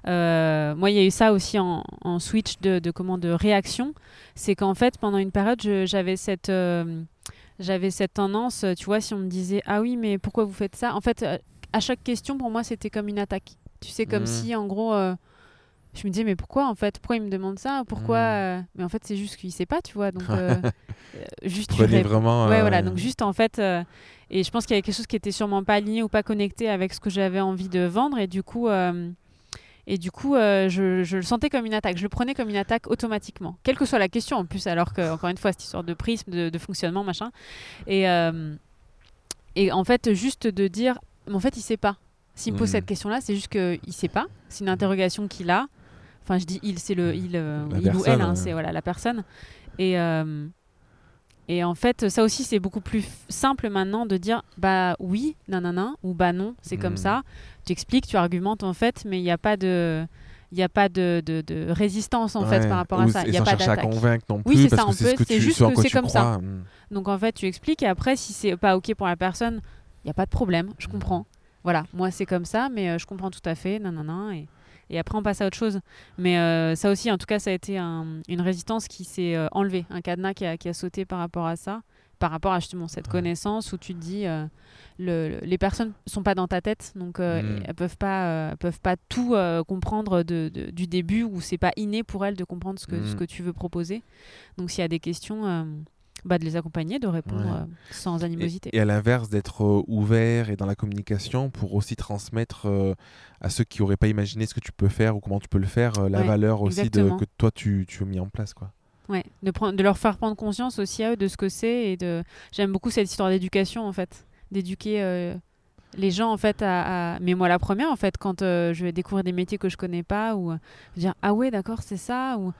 Euh, moi, il y a eu ça aussi en, switch de, de, comment, de réaction. C'est qu'en fait, pendant une période, j'avais cette, euh, j'avais cette tendance, tu vois, si on me disait Ah oui, mais pourquoi vous faites ça? En fait, euh, à chaque question, pour moi, c'était comme une attaque. Tu sais, comme mmh. si, en gros, euh, je me disais, mais pourquoi, en fait? Pourquoi il me demande ça? Pourquoi mmh. euh, Mais en fait, c'est juste qu'il sait pas, tu vois. Donc, euh, (laughs) juste. vraiment. Ouais, voilà. Donc, juste, en fait. et je pense qu'il y avait quelque chose qui était sûrement pas aligné ou pas connecté avec ce que j'avais envie de vendre. Et du coup. Et du coup, je, je, le sentais comme une attaque. Je le prenais comme une attaque automatiquement, quelle que soit la question en plus, alors que, encore une fois, cette histoire de prisme, de, de fonctionnement, machin. Et, et en fait, juste de dire mais en fait, il sait pas. S'il me pose hmm. cette question-là, c'est juste qu'il sait pas. C'est une interrogation qu'il a. Enfin, je dis il, c'est le il, euh, il ou elle, hein, c'est voilà la personne. Et euh, et en fait, ça aussi, c'est beaucoup plus simple maintenant de dire bah oui, nanana, ou bah non, c'est comme hmm. ça. Tu expliques, tu argumentes en fait, mais il n'y a pas de il n'y a pas de, de, de, résistance en fait par rapport à ça. Il n'y a pas d'attaque. non plus. Oui, c'est ça. C'est juste que c'est comme ça. Hmm. Donc en fait, tu expliques et après, si c'est pas ok pour la personne, il n'y a pas de problème, je comprends. Voilà, moi c'est comme ça, mais euh, je comprends tout à fait, nanana, et, et après on passe à autre chose. Mais euh, ça aussi, en tout cas, ça a été une résistance qui s'est euh, enlevée, un cadenas qui a, qui a, sauté par rapport à ça, par rapport à justement cette connaissance où tu te dis, le, les personnes sont pas dans ta tête, donc mm. elles peuvent pas, peuvent pas tout comprendre de, du début, ou c'est pas inné pour elles de comprendre ce que, ce mm. que tu veux proposer. Donc s'il y a des questions bah, de les accompagner, de répondre euh, sans animosité. Et, à l'inverse, d'être euh, ouvert et dans la communication pour aussi transmettre euh, à ceux qui n'auraient pas imaginé ce que tu peux faire ou comment tu peux le faire, la valeur aussi de, que toi tu, tu as mis en place. quoi. Ouais, de, prendre, de leur faire prendre conscience aussi à eux de ce que c'est. et de J'aime beaucoup cette histoire d'éducation en fait, d'éduquer les gens en fait à, mais moi la première en fait quand je vais découvrir des métiers que je connais pas ou dire ah ouais d'accord c'est ça ou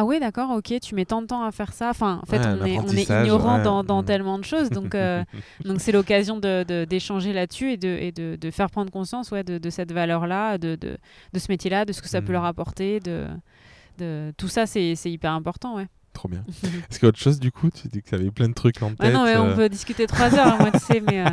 ah ouais, d'accord, ok, tu mets tant de temps à faire ça. Enfin, en fait, Ouais, on, est, on est ignorant ouais. dans, dans tellement de choses. Donc, euh, (laughs) donc c'est l'occasion d'échanger de, d'échanger là-dessus et, de, et de, de faire prendre conscience ouais, de, de cette valeur-là, de, de, de ce métier-là, de ce que ça peut Mm. leur apporter. De, de... Tout ça, c'est c'est hyper important, ouais. Trop bien. (laughs) Est-ce qu'il y a autre chose du coup? Tu dis que tu avais plein de trucs en tête. Ouais, non, mais on euh, peut discuter trois heures, moi, tu sais, mais euh,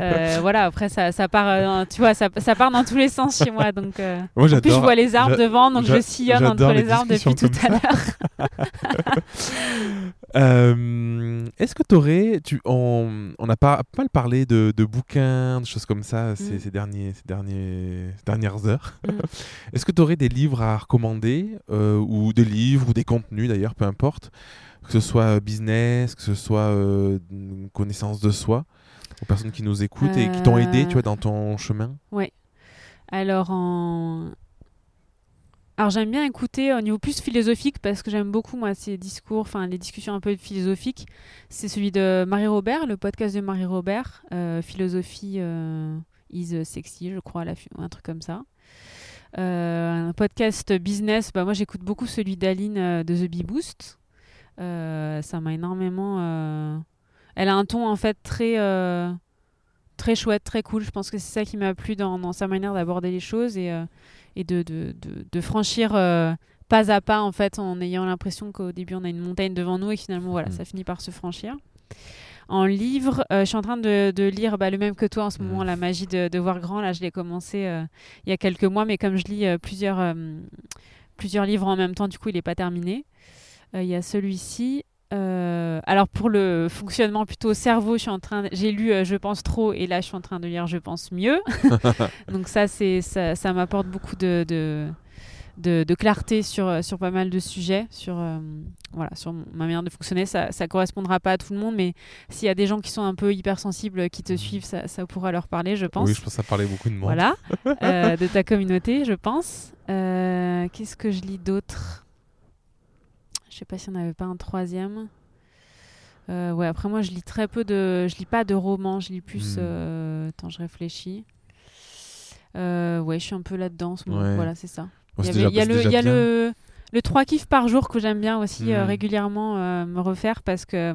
euh, (laughs) voilà, après, ça, ça part, euh, dans- tu vois, ça, ça part dans tous les sens chez moi. Donc, euh, Moi en plus, je vois les arbres devant, donc je sillonne entre les, les arbres depuis tout à l'heure. (laughs) Euh, Est-ce que tu aurais. Tu, on on a pas, pas mal parlé de, de bouquins, de choses comme ça ces, Mm. ces derniers, ces, derniers, ces dernières heures. (laughs) Mm. (laughs) Est-ce que tu aurais des livres à recommander euh, Ou des livres, ou des contenus d'ailleurs, peu importe. Que ce soit euh, business, que ce soit euh, connaissance de soi, aux personnes qui nous écoutent et qui t'ont aidé tu vois, dans ton chemin? Alors, en... Alors j'aime bien écouter au niveau plus philosophique parce que j'aime beaucoup moi ces discours, enfin les discussions un peu philosophiques. C'est celui de Marie Robert, le podcast de Marie Robert, euh, philosophie euh, is sexy, je crois, un truc comme ça. Euh, un podcast business, bah moi j'écoute beaucoup celui d'Aline euh, de The Bee Boost. Euh, ça m'a énormément. euh, Elle a un ton en fait très euh, très chouette, très cool. Je pense que c'est ça qui m'a plu dans, dans sa manière d'aborder les choses et, euh, et de, de, de, de franchir euh, pas à pas en fait en ayant l'impression qu'au début on a une montagne devant nous et que finalement voilà Mm. ça finit par se franchir. En livre, euh, je suis en train de, de lire bah, le même que toi en ce Mm. moment, La magie de, voir grand. Là, je l'ai commencé euh, il y a quelques mois, mais comme je lis plusieurs, plusieurs livres en même temps, du coup, il n'est pas terminé. Il y a celui-ci. Euh, alors pour le fonctionnement plutôt cerveau, je suis en train, de- j'ai lu euh, Je pense trop et là je suis en train de lire Je pense mieux. (laughs) Donc ça c'est ça, ça m'apporte beaucoup de, de, de, de clarté sur, euh, sur pas mal de sujets, sur euh, voilà sur ma manière de fonctionner. Ça ça correspondra pas à tout le monde, mais s'il y a des gens qui sont un peu hypersensibles qui te suivent, ça, ça pourra leur parler, je pense. Oui, je pense ça parlait beaucoup de monde. Voilà, (laughs) de ta communauté, je pense. Qu'est-ce que je lis d'autre? Je sais pas si on n'avait pas un troisième. Euh, ouais, après moi, je lis très peu de, je lis pas de romans, je lis plus. Hmm. euh, Attends, je réfléchis. Euh, ouais, je suis un peu là-dedans. en ce moment. Ouais. Voilà, c'est ça. Il y avait- a le, y a le, le 3 kiffs par jour que j'aime bien aussi euh, Mm. régulièrement me refaire parce que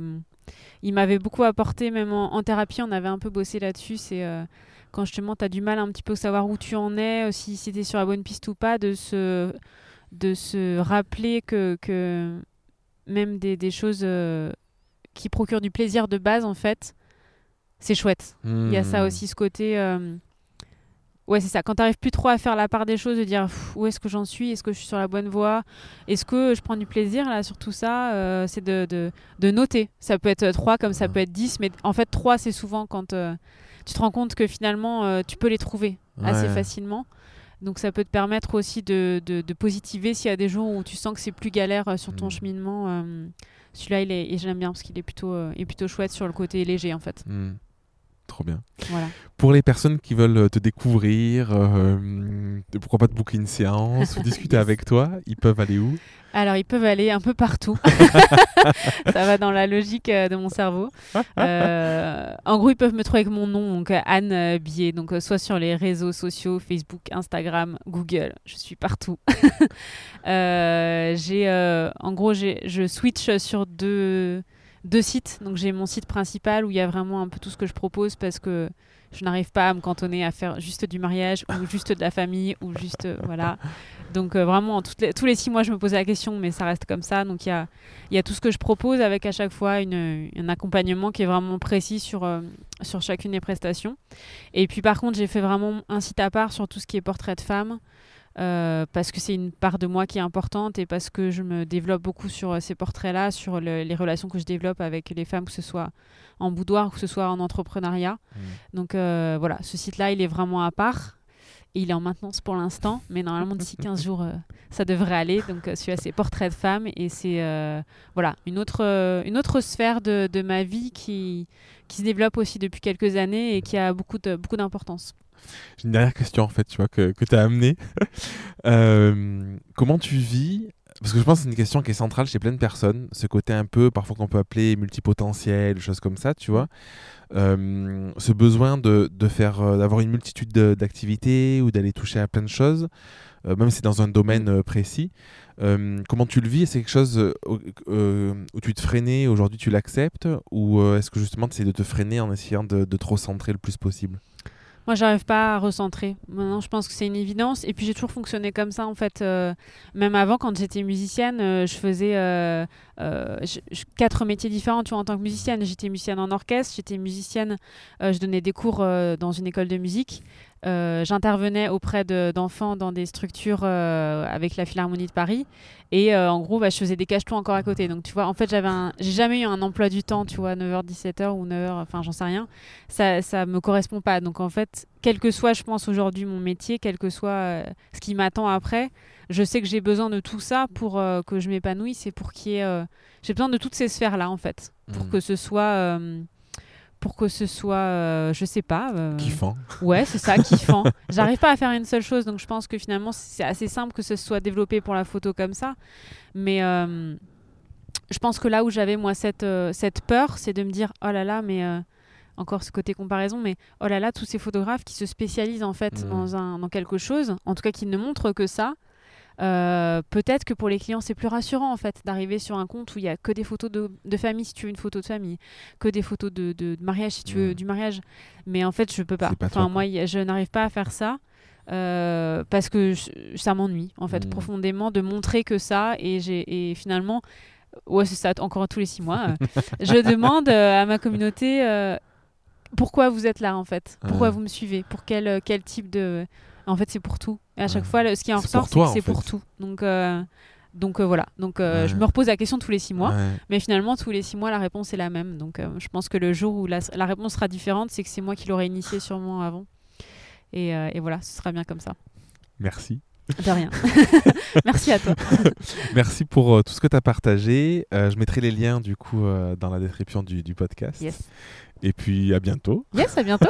il m'avait beaucoup apporté, même en, en thérapie, on avait un peu bossé là-dessus. C'est quand justement tu as du mal un petit peu à savoir où tu en es, si, es sur la bonne piste ou pas, de se, de se rappeler que, que même des, des choses euh, qui procurent du plaisir de base, en fait, c'est chouette. Il y a ça Hmm. aussi, ce côté. euh, Ouais, c'est ça. Quand tu n'arrives plus trop à faire la part des choses, de dire Pff, où est-ce que j'en suis? Est-ce que je suis sur la bonne voie? Est-ce que je prends du plaisir là sur tout ça? Euh, C'est de, de, de noter. Ça peut être 3 comme ça Ouais. peut être 10, mais en fait, 3, c'est souvent quand tu te rends compte que finalement, tu peux les trouver assez facilement. Donc ça peut te permettre aussi de, de, de positiver s'il y a des jours où tu sens que c'est plus galère euh, sur ton Mm. cheminement. euh, Celui-là, il est, et je l'aime bien parce qu'il est plutôt, euh, est plutôt chouette sur le côté léger en fait. Hmm. Trop bien. Voilà. Pour les personnes qui veulent te découvrir, euh, pourquoi pas te booker une séance ou discuter Yes. (laughs) avec toi, ils peuvent aller où? Alors, ils peuvent aller un peu partout. (laughs) ça va dans la logique euh, de mon cerveau. Euh, en gros, ils peuvent me trouver avec mon nom, donc euh, Anne euh, Billet. Donc, euh, soit sur les réseaux sociaux, Facebook, Instagram, Google. Je suis partout. (laughs) Euh, j'ai, euh, en gros, j'ai, je switch sur deux, deux sites. Donc, j'ai mon site principal où il y a vraiment un peu tout ce que je propose parce que je n'arrive pas à me cantonner à faire juste du mariage ou (laughs) juste de la famille ou juste euh, voilà. Donc euh, vraiment les- tous les six mois je me posais la question mais ça reste comme ça. Donc il y a, il y a tout ce que je propose avec à chaque fois une, un accompagnement qui est vraiment précis sur, euh, sur chacune des prestations. Et puis par contre j'ai fait vraiment un site à part sur tout ce qui est portrait de femme. Euh, parce que c'est une part de moi qui est importante et parce que je me développe beaucoup sur euh, ces portraits-là, sur le- les relations que je développe avec les femmes, que ce soit en boudoir ou que ce soit en entrepreneuriat. Donc euh, voilà, ce site-là, il est vraiment à part. Et il est en maintenance pour l'instant, mais normalement d'ici 15 (laughs) jours, euh, ça devrait aller. Donc celui-là, c'est portrait de femme et c'est voilà une autre, une autre sphère de, de ma vie qui, qui se développe aussi depuis quelques années et qui a beaucoup d'importance. J'ai une dernière question en fait, tu vois, que, que tu as amenée. (laughs) Euh, comment tu vis Parce que je pense que c'est une question qui est centrale chez plein de personnes, ce côté un peu, parfois qu'on peut appeler multipotentiel, choses comme ça, tu vois. Euh, ce besoin de, de faire, euh, d'avoir une multitude de- d'activités ou d'aller toucher à plein de choses, même si c'est dans un domaine précis. Comment tu le vis? C'est quelque chose où, tu te freinais, aujourd'hui tu l'acceptes? Ou est-ce que justement tu essaies de te freiner en essayant de, de te recentrer le plus possible? Moi, j'arrive pas à recentrer. Maintenant, je pense que c'est une évidence. Et puis, j'ai toujours fonctionné comme ça, en fait. Euh, même avant, quand j'étais musicienne, euh, je faisais euh, quatre métiers différents, tu vois, en tant que musicienne. J'étais musicienne en orchestre, j'étais musicienne, je donnais des cours dans une école de musique. Euh, J'intervenais auprès de- d'enfants dans des structures euh, avec la Philharmonie de Paris. Et euh, en gros, bah, je faisais des cache-tout encore à côté. Donc, tu vois, en fait, j'avais j'ai jamais eu un emploi du temps, tu vois, 9h, 17h ou 9h, enfin, j'en sais rien ça ça me correspond pas. Donc en fait, quel que soit, je pense aujourd'hui mon métier, quel que soit ce qui m'attend après, je sais que j'ai besoin de tout ça pour que je m'épanouisse et pour qu'il y ait, j'ai besoin de toutes ces sphères là en fait, pour Mm. que ce soit pour que ce soit euh, je sais pas euh, Kiffant. ouais c'est ça kiffant (laughs) j'arrive pas à faire une seule chose donc je pense que finalement c'est assez simple que ce soit développé pour la photo comme ça mais euh, je pense que là où j'avais moi cette, euh, cette peur, c'est de me dire oh là là, mais encore ce côté comparaison, mais oh là là, tous ces photographes qui se spécialisent en fait Mhm. dans, un, dans quelque chose, en tout cas qui ne montrent que ça. Euh, peut-être que pour les clients c'est plus rassurant en fait d'arriver sur un compte où il y a que des photos de, de famille si tu veux une photo de famille que des photos de, de- de mariage si tu veux du mariage. Mais en fait je peux pas. Enfin toi, moi y je n'arrive pas à faire ça euh, parce que je- ça m'ennuie en fait Mhm. profondément de montrer que ça. Et j'ai et finalement ouais c'est ça encore tous les six mois euh, (laughs) je demande à ma communauté pourquoi vous êtes là en fait? Pourquoi vous me suivez? Pour quel quel type de en fait c'est pour tout. Et à chaque Ouais. fois le- ce qui en C'est pour ressort c'est pour tout. Donc euh, donc euh, voilà. Donc euh, je me repose la question tous les six mois. Ouais. mais finalement tous les six mois la réponse est la même. Donc je pense que le jour où la, la réponse sera différente c'est que c'est moi qui l'aurais initié sûrement avant. Et, et voilà ce sera bien comme ça. Merci. de rien. (laughs) (laughs) Merci à toi. (laughs) Merci pour euh, tout ce que tu as partagé. Euh, je mettrai les liens du coup euh, dans la description du, du podcast. yes. Et puis à bientôt. yes à bientôt